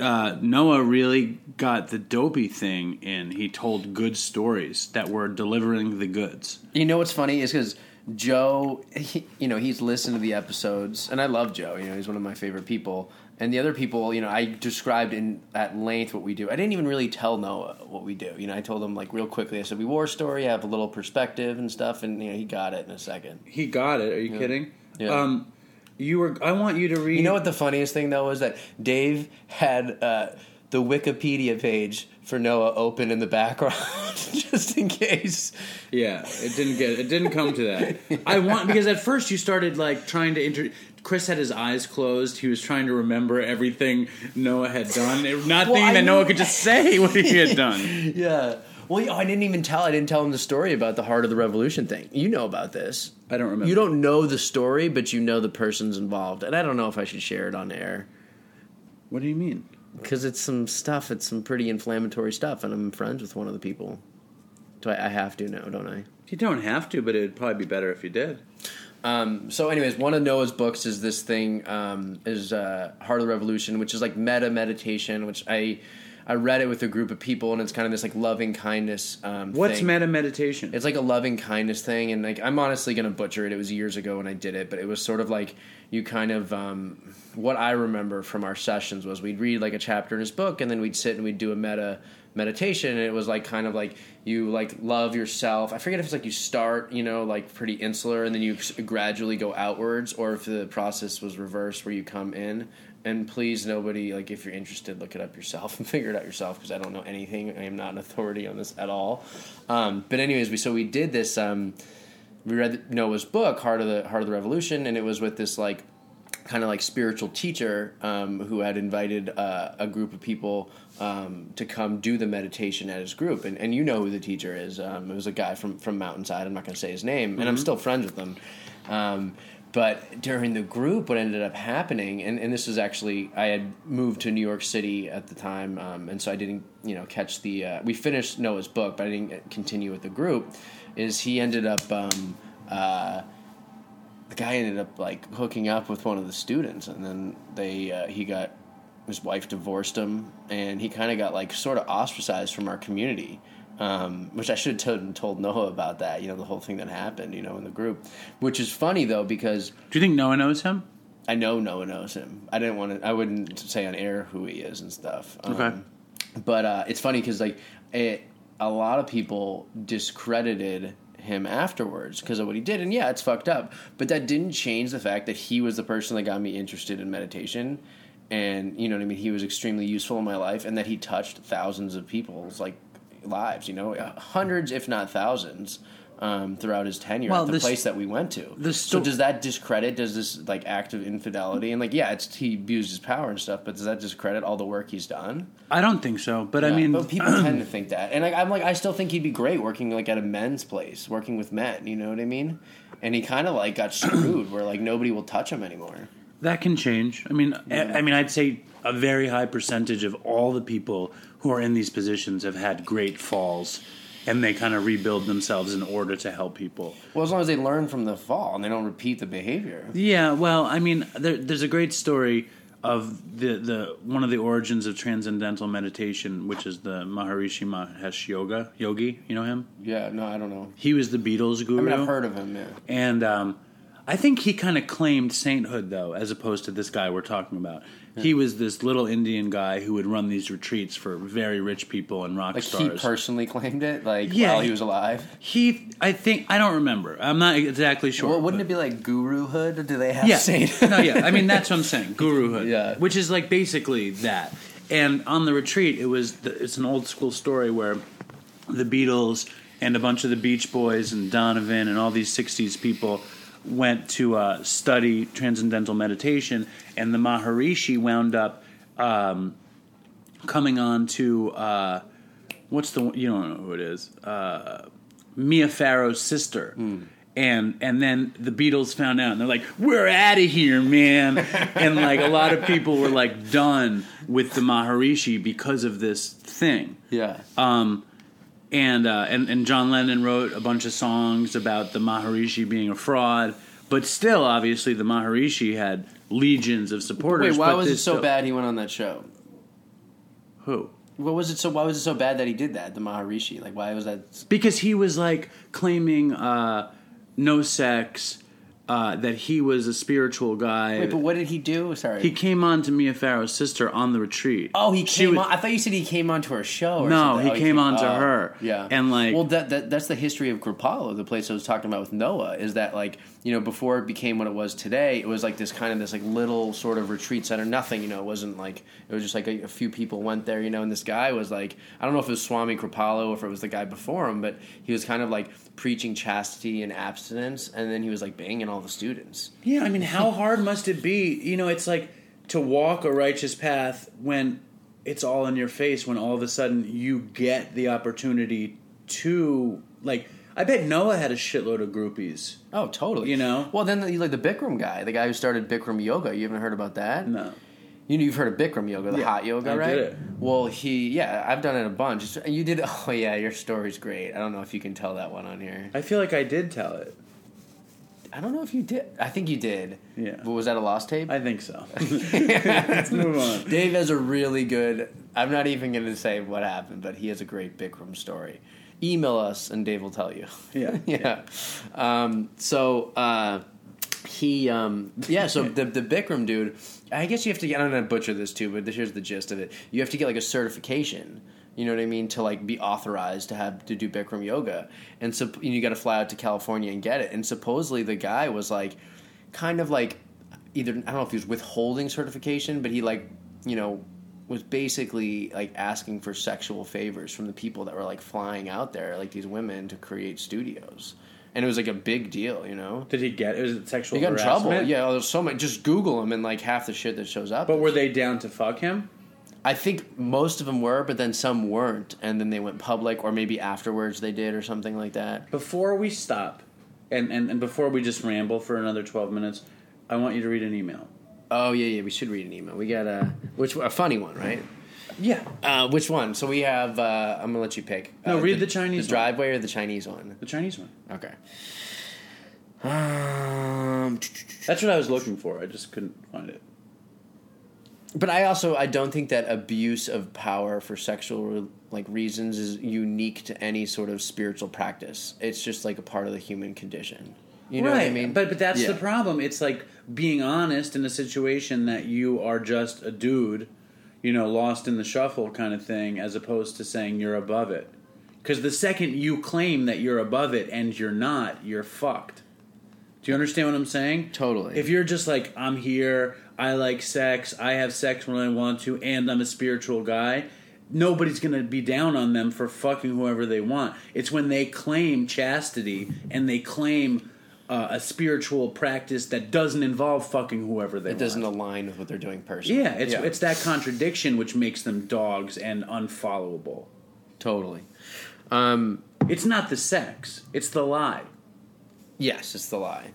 A: uh, Noah really got the dopey thing in. He told good stories that were delivering the goods.
B: You know what's funny is because Joe, he, you know, he's listened to the episodes, and I love Joe. You know, he's one of my favorite people. And the other people, you know, I described in at length what we do. I didn't even really tell Noah what we do. You know, I told him like real quickly. I said we war story, have a little perspective and stuff, and you know, he got it in a second.
A: He got it. Are you kidding?
B: Yeah.
A: Um, you were. I want you to read.
B: You know what the funniest thing though was that Dave had uh, the Wikipedia page for Noah open in the background just in case.
A: Yeah, it didn't get. It didn't come to that. I want because at first you started like trying to inter. Chris had his eyes closed. He was trying to remember everything Noah had done, not
B: Well,
A: thinking that Noah could just say what he had done.
B: Yeah. Well, I didn't even tell. I didn't tell him the story about the Heart of the Revolution thing. You know about this.
A: I don't remember.
B: You don't know the story, but you know the persons involved, and I don't know if I should share it on air
A: What do you mean?
B: because it's some stuff. It's some pretty inflammatory stuff, and I'm friends with one of the people. Do I, I have to now, don't I?
A: You don't have to, but it'd probably be better if you did.
B: Um, so, anyways, one of Noah's books is this thing um, is uh, Heart of the Revolution, which is like metta meditation. Which I I read it with a group of people, and it's kind of this like loving kindness. Um,
A: What's
B: thing.
A: metta meditation?
B: It's like a loving kindness thing, and like I'm honestly gonna butcher it. It was years ago when I did it, but it was sort of like you kind of um, what I remember from our sessions was we'd read like a chapter in his book, and then we'd sit and we'd do a metta meditation, and it was like kind of like you like love yourself. I forget if it's like you start, you know, like pretty insular, and then you gradually go outwards, or if the process was reversed where you come in. And please, nobody like if you're interested, look it up yourself and figure it out yourself because I don't know anything. I am not an authority on this at all. Um, but anyways, we so we did this. Um, we read Noah's book, Heart of the Heart of the Revolution, and it was with this like kind of like spiritual teacher um, who had invited uh, a group of people um, to come do the meditation at his group. And, and you know who the teacher is. Um, it was a guy from, from Mountainside. I'm not going to say his name, and I'm still friends with him. Um, but during the group, what ended up happening, and, and this was actually, I had moved to New York City at the time, um, and so I didn't, you know, catch the. Uh, we finished Noah's book, but I didn't continue with the group. Is he ended up. Um, uh, the guy ended up like hooking up with one of the students, and then they uh, he got his wife divorced him, and he kind of got like sort of ostracized from our community. Um, which I should have told, told Noah about that, you know, the whole thing that happened, you know, in the group. Which is funny though because
A: Do you think Noah knows him?
B: I know Noah knows him. I didn't want to. I wouldn't say on air who he is and stuff.
A: Okay.
B: Um, but uh, it's funny because like it, a lot of people discredited him afterwards because of what he did, and yeah, it's fucked up. But that didn't change the fact that he was the person that got me interested in meditation, and you know what I mean. He was extremely useful in my life, and that he touched thousands of people's like lives. You know, hundreds if not thousands. Um, throughout his tenure
A: Well,
B: at the
A: this-
B: place that we went to.
A: the
B: so does that discredit? Does this like act of infidelity and like yeah, it's he abused his power and stuff, but does that discredit all the work he's done?
A: I don't think so, but I mean,
B: but people tend to think that, and like, I'm like, I still think he'd be great working like at a men's place, working with men. You know what I mean? And he kind of like got screwed, where like nobody will touch him anymore.
A: That can change. I mean, I I mean, I'd say a very high percentage of all the people who are in these positions have had great falls, and they kind of rebuild themselves in order to help people.
B: Well, as long as they learn from the fall and they don't repeat the behavior.
A: Yeah, well, I mean, there, there's a great story of the, the one of the origins of transcendental meditation, which is the Maharishi Mahesh Yoga Yogi. You know him?
B: Yeah, no, I don't know.
A: He was the Beatles guru.
B: I mean, I've heard of him. Yeah.
A: And um, I think he kind of claimed sainthood, though, as opposed to this guy we're talking about. He was this little Indian guy who would run these retreats for very rich people and rock
B: Like
A: stars.
B: he personally claimed it, like
A: Yeah.
B: while he was alive.
A: He- I think, I don't remember. I'm not exactly sure.
B: Well, wouldn't
A: but-
B: it be like guruhood? Do they have
A: yeah. no, yeah. I mean, that's what I'm saying. Guruhood.
B: Yeah.
A: Which is like basically that. And on the retreat, it was the, it's an old school story where the Beatles and a bunch of the Beach Boys and Donovan and all these '60s people went to uh, study transcendental meditation, and the Maharishi wound up um, coming on to uh, what's the one- you don't know who it is uh, Mia Farrow's sister. And and then the Beatles found out, and they're like, "We're out of here, man!" and like a lot of people were like done with the Maharishi because of this thing.
B: yeah.
A: Um, and, uh, and and John Lennon wrote a bunch of songs about the Maharishi being a fraud, but still, obviously, the Maharishi had legions of supporters.
B: Wait, why was it so
A: still-
B: bad he went on that show?
A: Who?
B: What was it so? Why was it so bad that he did that? The Maharishi, like, why was that?
A: Because he was like claiming uh, no sex, uh, that he was a spiritual guy.
B: Wait, but what did he do? Sorry.
A: he came on to Mia Farrow's sister on the retreat.
B: Oh, he
A: She
B: came
A: would-
B: on. I thought you said he came onto her show. Or
A: No,
B: something.
A: he
B: Oh,
A: came on to
B: oh,
A: her.
B: Yeah,
A: And, like-
B: well, that, that that's the history of Kripalu, the place I was talking about with Noah. Is that like you know before it became what it was today, it was like this kind of this like little sort of retreat center. Nothing, you know, it wasn't like it was just like a, a few people went there, you know. And this guy was like, I don't know if it was Swami Kripalu or if it was the guy before him, but he was kind of like preaching chastity and abstinence, and then he was like banging all the students.
A: Yeah, I mean, how hard must it be? You know, it's like to walk a righteous path when it's all in your face, when all of a sudden you get the opportunity to, like, I bet Noah had a shitload of groupies.
B: Oh, totally.
A: You know?
B: Well, then the, like the Bikram guy, the guy who started Bikram yoga. You haven't heard about that?
A: No.
B: You know, you've heard of Bikram yoga, the
A: Yeah,
B: hot yoga,
A: I
B: right?
A: did it.
B: Well, he, yeah, I've done it a bunch. You did. Oh, yeah, your story's great. I don't know if you can tell that one on here.
A: I feel like I did tell it.
B: I don't know if you did. I think you did.
A: Yeah.
B: But was that a lost tape?
A: I think so. Let's move on.
B: Dave has a really good. I'm not even going to say what happened, but he has a great Bikram story. Email us and Dave will tell you.
A: Yeah.
B: yeah. Um, so uh, he, um, yeah. So the the Bikram dude, I guess you have to get. I'm gonna butcher this too, but here's the gist of it. You have to get like a certification. You know what I mean to like be authorized to have to do Bikram yoga, and so you got to fly out to California and get it. And supposedly the guy was like, kind of like either I don't know if he was withholding certification, but he like you know was basically like asking for sexual favors from the people that were like flying out there, like these women, to create studios. And it was like a big deal, you know.
A: Did he get? It was it sexual?
B: He got in trouble. Yeah, oh, there's so much. Just Google him, and like half the shit that shows up.
A: But were they down to fuck him?
B: I think most of them were, but then some weren't, and then they went public, or maybe afterwards they did, or something like that.
A: Before we stop, and, and, and before we just ramble for another twelve minutes, I want you to read an email.
B: Oh yeah, yeah. We should read an email. We got a which a funny one, right?
A: Yeah.
B: Uh, which one? So we have. Uh, I'm gonna let you pick.
A: No,
B: Uh,
A: read the Chinese
B: the
A: one.
B: driveway or the Chinese one.
A: The Chinese one.
B: Okay. Um,
A: That's what I was looking for. I just couldn't find it.
B: but I also I don't think that abuse of power for sexual like reasons is unique to any sort of spiritual practice. It's just like a part of the human condition. You know
A: right.
B: what I mean?
A: But but that's
B: Yeah.
A: the problem. It's like being honest in a situation that you are just a dude, you know, lost in the shuffle kind of thing, as opposed to saying you're above it. Because the second you claim that you're above it and you're not, you're fucked. Do you understand what I'm saying?
B: Totally.
A: If you're just like, I'm here, I like sex, I have sex when I want to, and I'm a spiritual guy, nobody's going to be down on them for fucking whoever they want. It's when they claim chastity and they claim uh, a spiritual practice that doesn't involve fucking whoever they
B: It
A: want.
B: doesn't align with what they're doing personally.
A: Yeah, it's it's that contradiction which makes them dogs and unfollowable.
B: totally. Um,
A: It's not the sex; it's the lie.
B: yes, it's the lie.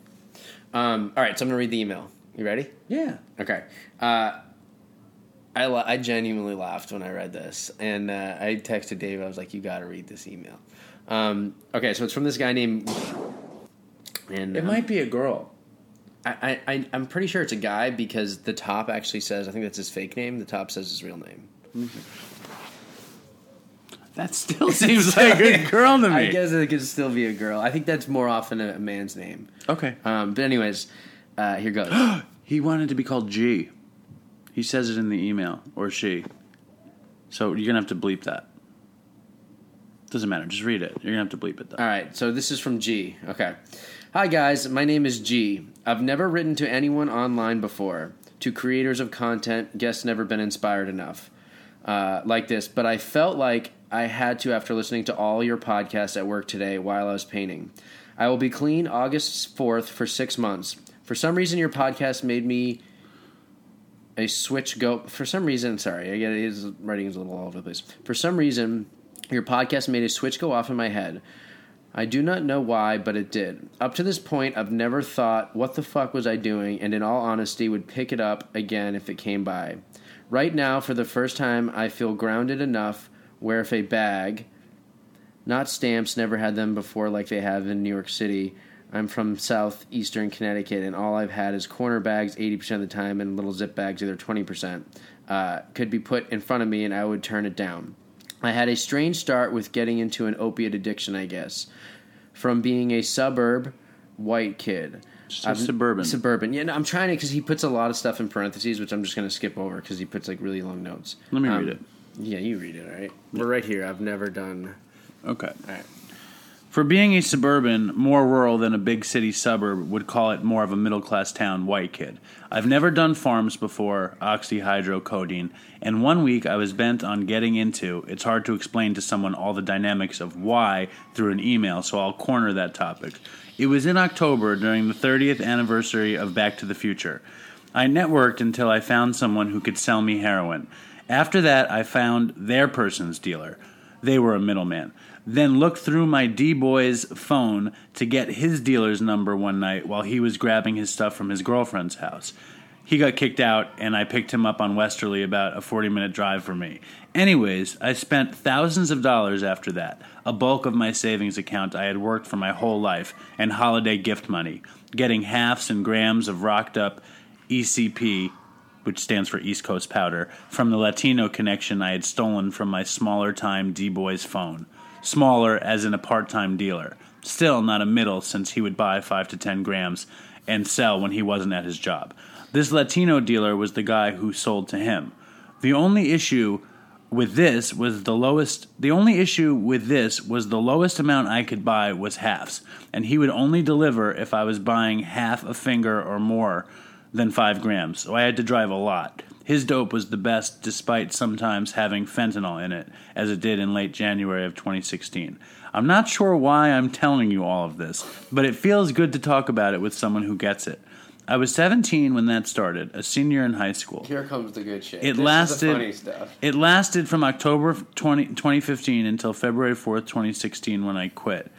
B: Um, all right, so I'm gonna read the email. You ready?
A: Yeah.
B: Okay. Uh, I la- I genuinely laughed when I read this, and uh, I texted Dave. I was like, "You got to read this email." Um, okay, so it's from this guy named. And
A: It
B: um,
A: might be a girl.
B: I, I I'm pretty sure it's a guy because the top actually says I think that's his fake name. The top says his real name.
A: That still seems like a girl to me.
B: I guess it could still be a girl. I think that's more often a, a man's name.
A: Okay.
B: Um, but anyways, uh, here goes.
A: He wanted to be called G. He says it in the email, or she. So you're gonna have to bleep that. Doesn't matter. Just read it. You're gonna have to bleep it though.
B: All right, so this is from G. Okay. Hi, guys. My name is G. I've never written to anyone online before. To creators of content, guests never been inspired enough uh, like this, but I felt like I had to after listening to all your podcasts at work today while I was painting. I will be clean August 4th for six months. For some reason, your podcast made me a switch go. For some reason, sorry, I get it. His writing is a little all over the place. For some reason, your podcast made a switch go off in my head. I do not know why, but it did. Up to this point, I've never thought, what the fuck was I doing? And in all honesty, would pick it up again if it came by. Right now, for the first time, I feel grounded enough where if a bag, not stamps, never had them before like they have in New York City. I'm from southeastern Connecticut, and all I've had is corner bags 80% of the time and little zip bags, either 20%. Uh, could be put in front of me, and I would turn it down. I had a strange start with getting into an opiate addiction, I guess. From being a suburb white kid.
A: Just a suburban.
B: Suburban. Yeah, no, I'm trying to because he puts a lot of stuff in parentheses, which I'm just going to skip over because he puts like really long notes.
A: Let me
B: Um,
A: read it.
B: Yeah, you read it, all right? We're right here. I've never done.
A: Okay.
B: All right.
A: For being a suburban, more rural than a big city suburb would call it more of a middle class town white kid. I've never done farms before, oxyhydrocodone, and one week I was bent on getting into. It's hard to explain to someone all the dynamics of why through an email, so I'll corner that topic. It was in October during the 30th anniversary of Back to the Future. I networked until I found someone who could sell me heroin. After that, I found their person's dealer. They were a middleman. Then looked through my D boy's phone to get his dealer's number one night while he was grabbing his stuff from his girlfriend's house. He got kicked out, and I picked him up on Westerly about a 40 minute drive from me. Anyways, I spent thousands of dollars after that, a bulk of my savings account I had worked for my whole life, and holiday gift money, getting halves and grams of rocked up ECP, which stands for East Coast Powder, from the Latino connection I had stolen from my smaller time D Boy's phone. Smaller as in a part time dealer. Still not a middle since he would buy 5 to 10 grams and sell when he wasn't at his job. This Latino dealer was the guy who sold to him. The only issue with this was the lowest the only issue with this was the lowest amount I could buy was halves and he would only deliver if I was buying half a finger or more than 5 grams so I had to drive a lot his dope was the best despite sometimes having fentanyl in it as it did in late January of 2016 I'm not sure why I'm telling you all of this but it feels good to talk about it with someone who gets it I was 17 when that started a senior in high school
B: Here comes the good shit.
A: It
B: This
A: lasted-
B: funny stuff.
A: it lasted from October 20, 2015 until February 4th, 2016, when I quit.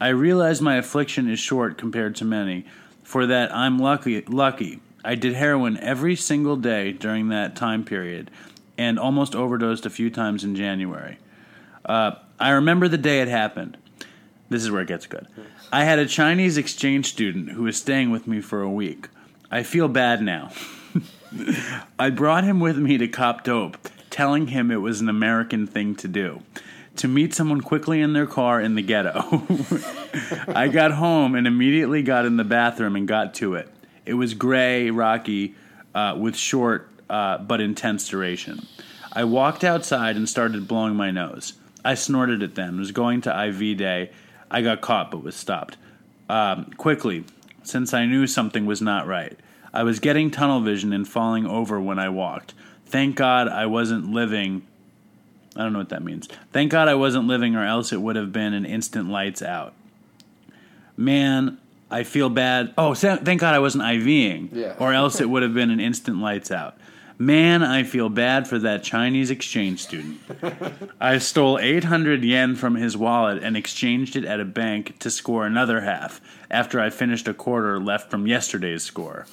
A: I realize my affliction is short compared to many. For that, I'm lucky. Lucky. I did heroin every single day during that time period, and almost overdosed a few times in January. Uh, I remember the day it happened. This is where it gets good. I had a Chinese exchange student who was staying with me for a week. I feel bad now. I brought him with me to cop dope, telling him it was an American thing to do. To meet someone quickly in their car in the ghetto. I got home and immediately got in the bathroom and got to it. It was gray, rocky, uh, with short uh, but intense duration. I walked outside and started blowing my nose. I snorted at it then, was going to IV day. I got caught but was stopped. Um, quickly, since I knew something was not right. I was getting tunnel vision and falling over when I walked. Thank God I wasn't living. I don't know what that means. Thank God I wasn't living, or else it would have been an instant lights out. Man, I feel bad. Oh, thank God I wasn't IVing,
B: Yeah.
A: or else it would have been an instant lights out. Man, I feel bad for that Chinese exchange student. I stole 800 yen from his wallet and exchanged it at a bank to score another half after I finished a quarter left from yesterday's score.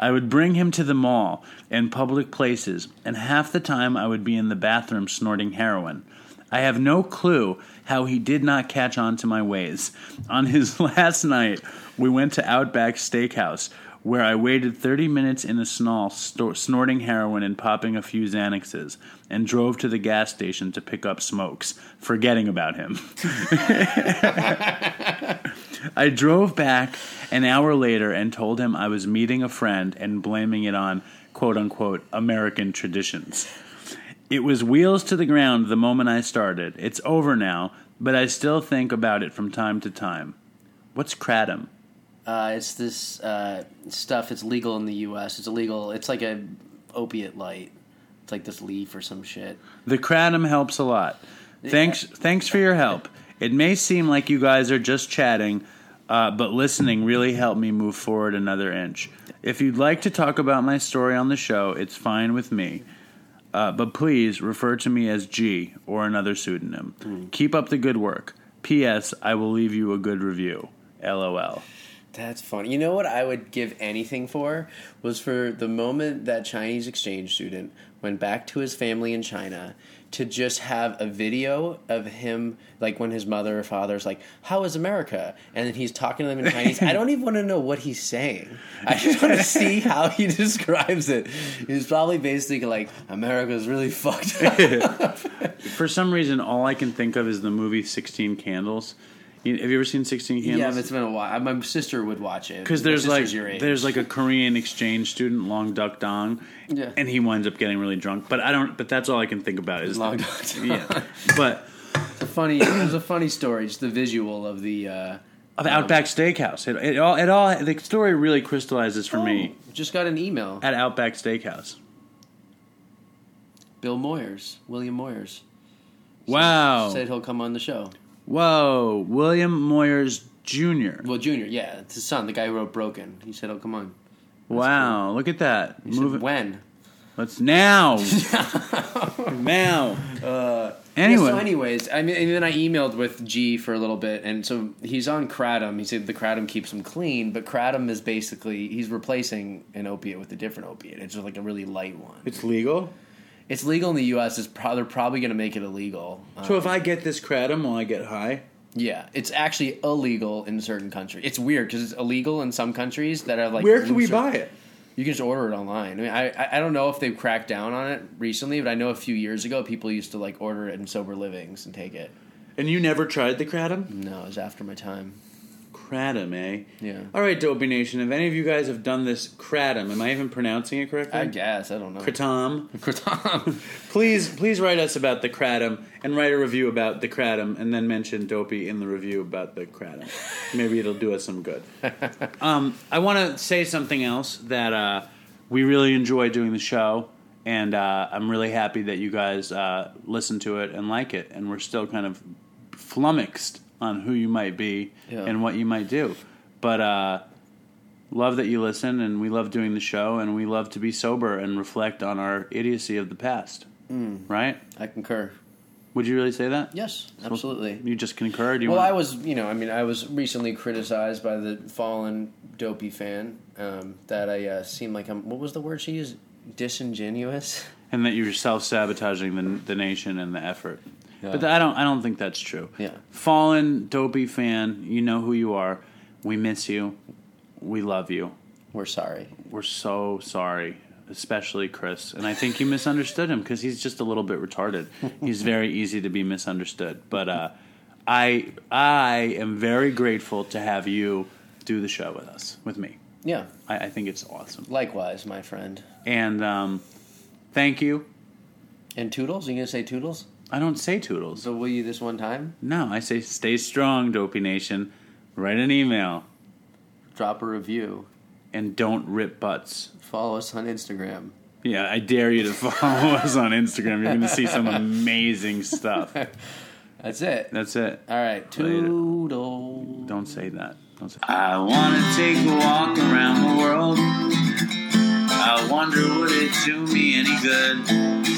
A: I would bring him to the mall and public places, and half the time I would be in the bathroom snorting heroin. I have no clue how he did not catch on to my ways. On his last night, we went to Outback Steakhouse, where I waited 30 minutes in a sto- snorting heroin and popping a few Xanaxes, and drove to the gas station to pick up smokes, forgetting about him. I drove back an hour later and told him I was meeting a friend and blaming it on quote unquote American traditions. It was wheels to the ground the moment I started. It's over now, but I still think about it from time to time. What's kratom?
B: Uh, it's this uh, stuff. It's legal in the U.S. It's illegal. It's like a opiate light. It's like this leaf or some shit.
A: The kratom helps a lot. Thanks, thanks for your help. It may seem like you guys are just chatting, uh, but listening really helped me move forward another inch. If you'd like to talk about my story on the show, it's fine with me. Uh, but please refer to me as G or another pseudonym. Keep up the good work. P.S. I will leave you a good review. LOL.
B: That's funny. You know what I would give anything for was for the moment that Chinese exchange student went back to his family in China to just have a video of him like when his mother or father's like, "How is America?" and then he's talking to them in Chinese. I don't even want to know what he's saying. I just want to see how he describes it. He's probably basically like, "America's really fucked up."
A: For some reason, all I can think of is the movie Sixteen Candles. You, have you ever seen Sixteen Candles?
B: yeah, but it's been a while. My sister would watch it
A: because there's like there's like a Korean exchange student, Long Duck Dong,
B: Yeah.
A: and he winds up getting really drunk. But I don't. But that's all I can think about is
B: Long Duck Dong.
A: Yeah, but
B: It's a funny. It was a funny story. Just the visual of the. Uh,
A: of Outback Steakhouse, it, it all it all the story really crystallizes for me
B: Just got an email.
A: at Outback Steakhouse.
B: Bill Moyers, William Moyers,
A: Wow!
B: said he'll come on the show.
A: Whoa! William Moyers Jr.
B: Well, Junior, yeah, it's his son, the guy who wrote Broken. He said he'll come on.
A: Wow! Look at that.
B: He said,
A: Move it.
B: when?
A: Let's now. now.
B: Uh,
A: Anyway.
B: Yeah, so, anyways, I mean, and then I emailed with G for a little bit, and so he's on kratom. He said the kratom keeps him clean, but kratom is basically he's replacing an opiate with a different opiate. It's just like a really light one.
A: It's legal.
B: It's legal in the U.S. It's pro- they're probably going to make it illegal.
A: So
B: Um,
A: if I get this kratom, will I get high?
B: Yeah, it's actually illegal in certain countries. It's weird because it's illegal in some countries that are like.
A: Where can we buy it?
B: You can just order it online. I mean, I I- I don't know if they've cracked down on it recently, but I know a few years ago people used to like order it in sober livings and take it.
A: And you never tried the kratom?
B: No, it was after my time.
A: Kratom, eh?
B: Yeah.
A: All right, Dopey Nation. If any of you guys have done this kratom, am I even pronouncing it correctly?
B: I guess I don't know.
A: Kratom.
B: Kratom.
A: Please, please write us about the kratom and write a review about the kratom, and then mention Dopey in the review about the kratom. Maybe it'll do us some good. Um, I want to say something else that uh, we really enjoy doing the show, and uh, I'm really happy that you guys uh, listen to it and like it, and we're still kind of flummoxed on who you might be
B: Yeah.
A: and what you might do, but. Uh, love that you listen and we love doing the show and we love to be sober and reflect on our idiocy of the past right
B: I concur.
A: would you really say that
B: Yes, absolutely.
A: you just concur you
B: Well,
A: want
B: I was, you know, I mean, I was recently criticized by the fallen dopey fan um, that I uh, seem like I'm. What was the word she used? Disingenuous.
A: and that you're self-sabotaging the, the nation and the effort
B: Yeah.
A: but i don't i don't think that's true
B: Yeah.
A: fallen dopey fan you know who you are we miss you we love you
B: We're sorry.
A: we're so sorry especially chris and i think you misunderstood him because he's just a little bit retarded he's very easy to be misunderstood but uh, i i am very grateful to have you do the show with us with me
B: Yeah.
A: i, I think it's awesome
B: Likewise, my friend.
A: and um, thank you
B: And Toodles? Are you gonna say Toodles?
A: I don't say toodles
B: So will you this one time?
A: no i say stay strong dopey nation write an email
B: Drop a review.
A: and don't rip butts
B: Follow us on Instagram.
A: Yeah, I dare you to follow us on Instagram. You're going to see some amazing stuff.
B: That's it.
A: That's it.
B: All right.
A: Later.
B: Toodle.
A: Don't say that. Don't say I want to take a walk around the world. I wonder would it do me any good?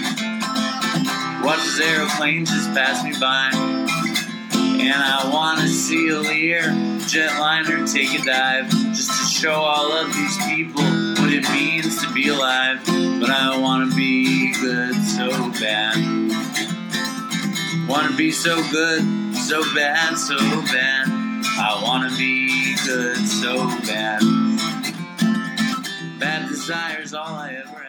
A: Watch this aeroplane just pass me by. And I want to see a Lear jetliner take a dive. Just to show all of these people what it means to be alive. But I want to be good so bad. Want to be so good, so bad, so bad. I want to be good so bad. Bad desire's all I ever.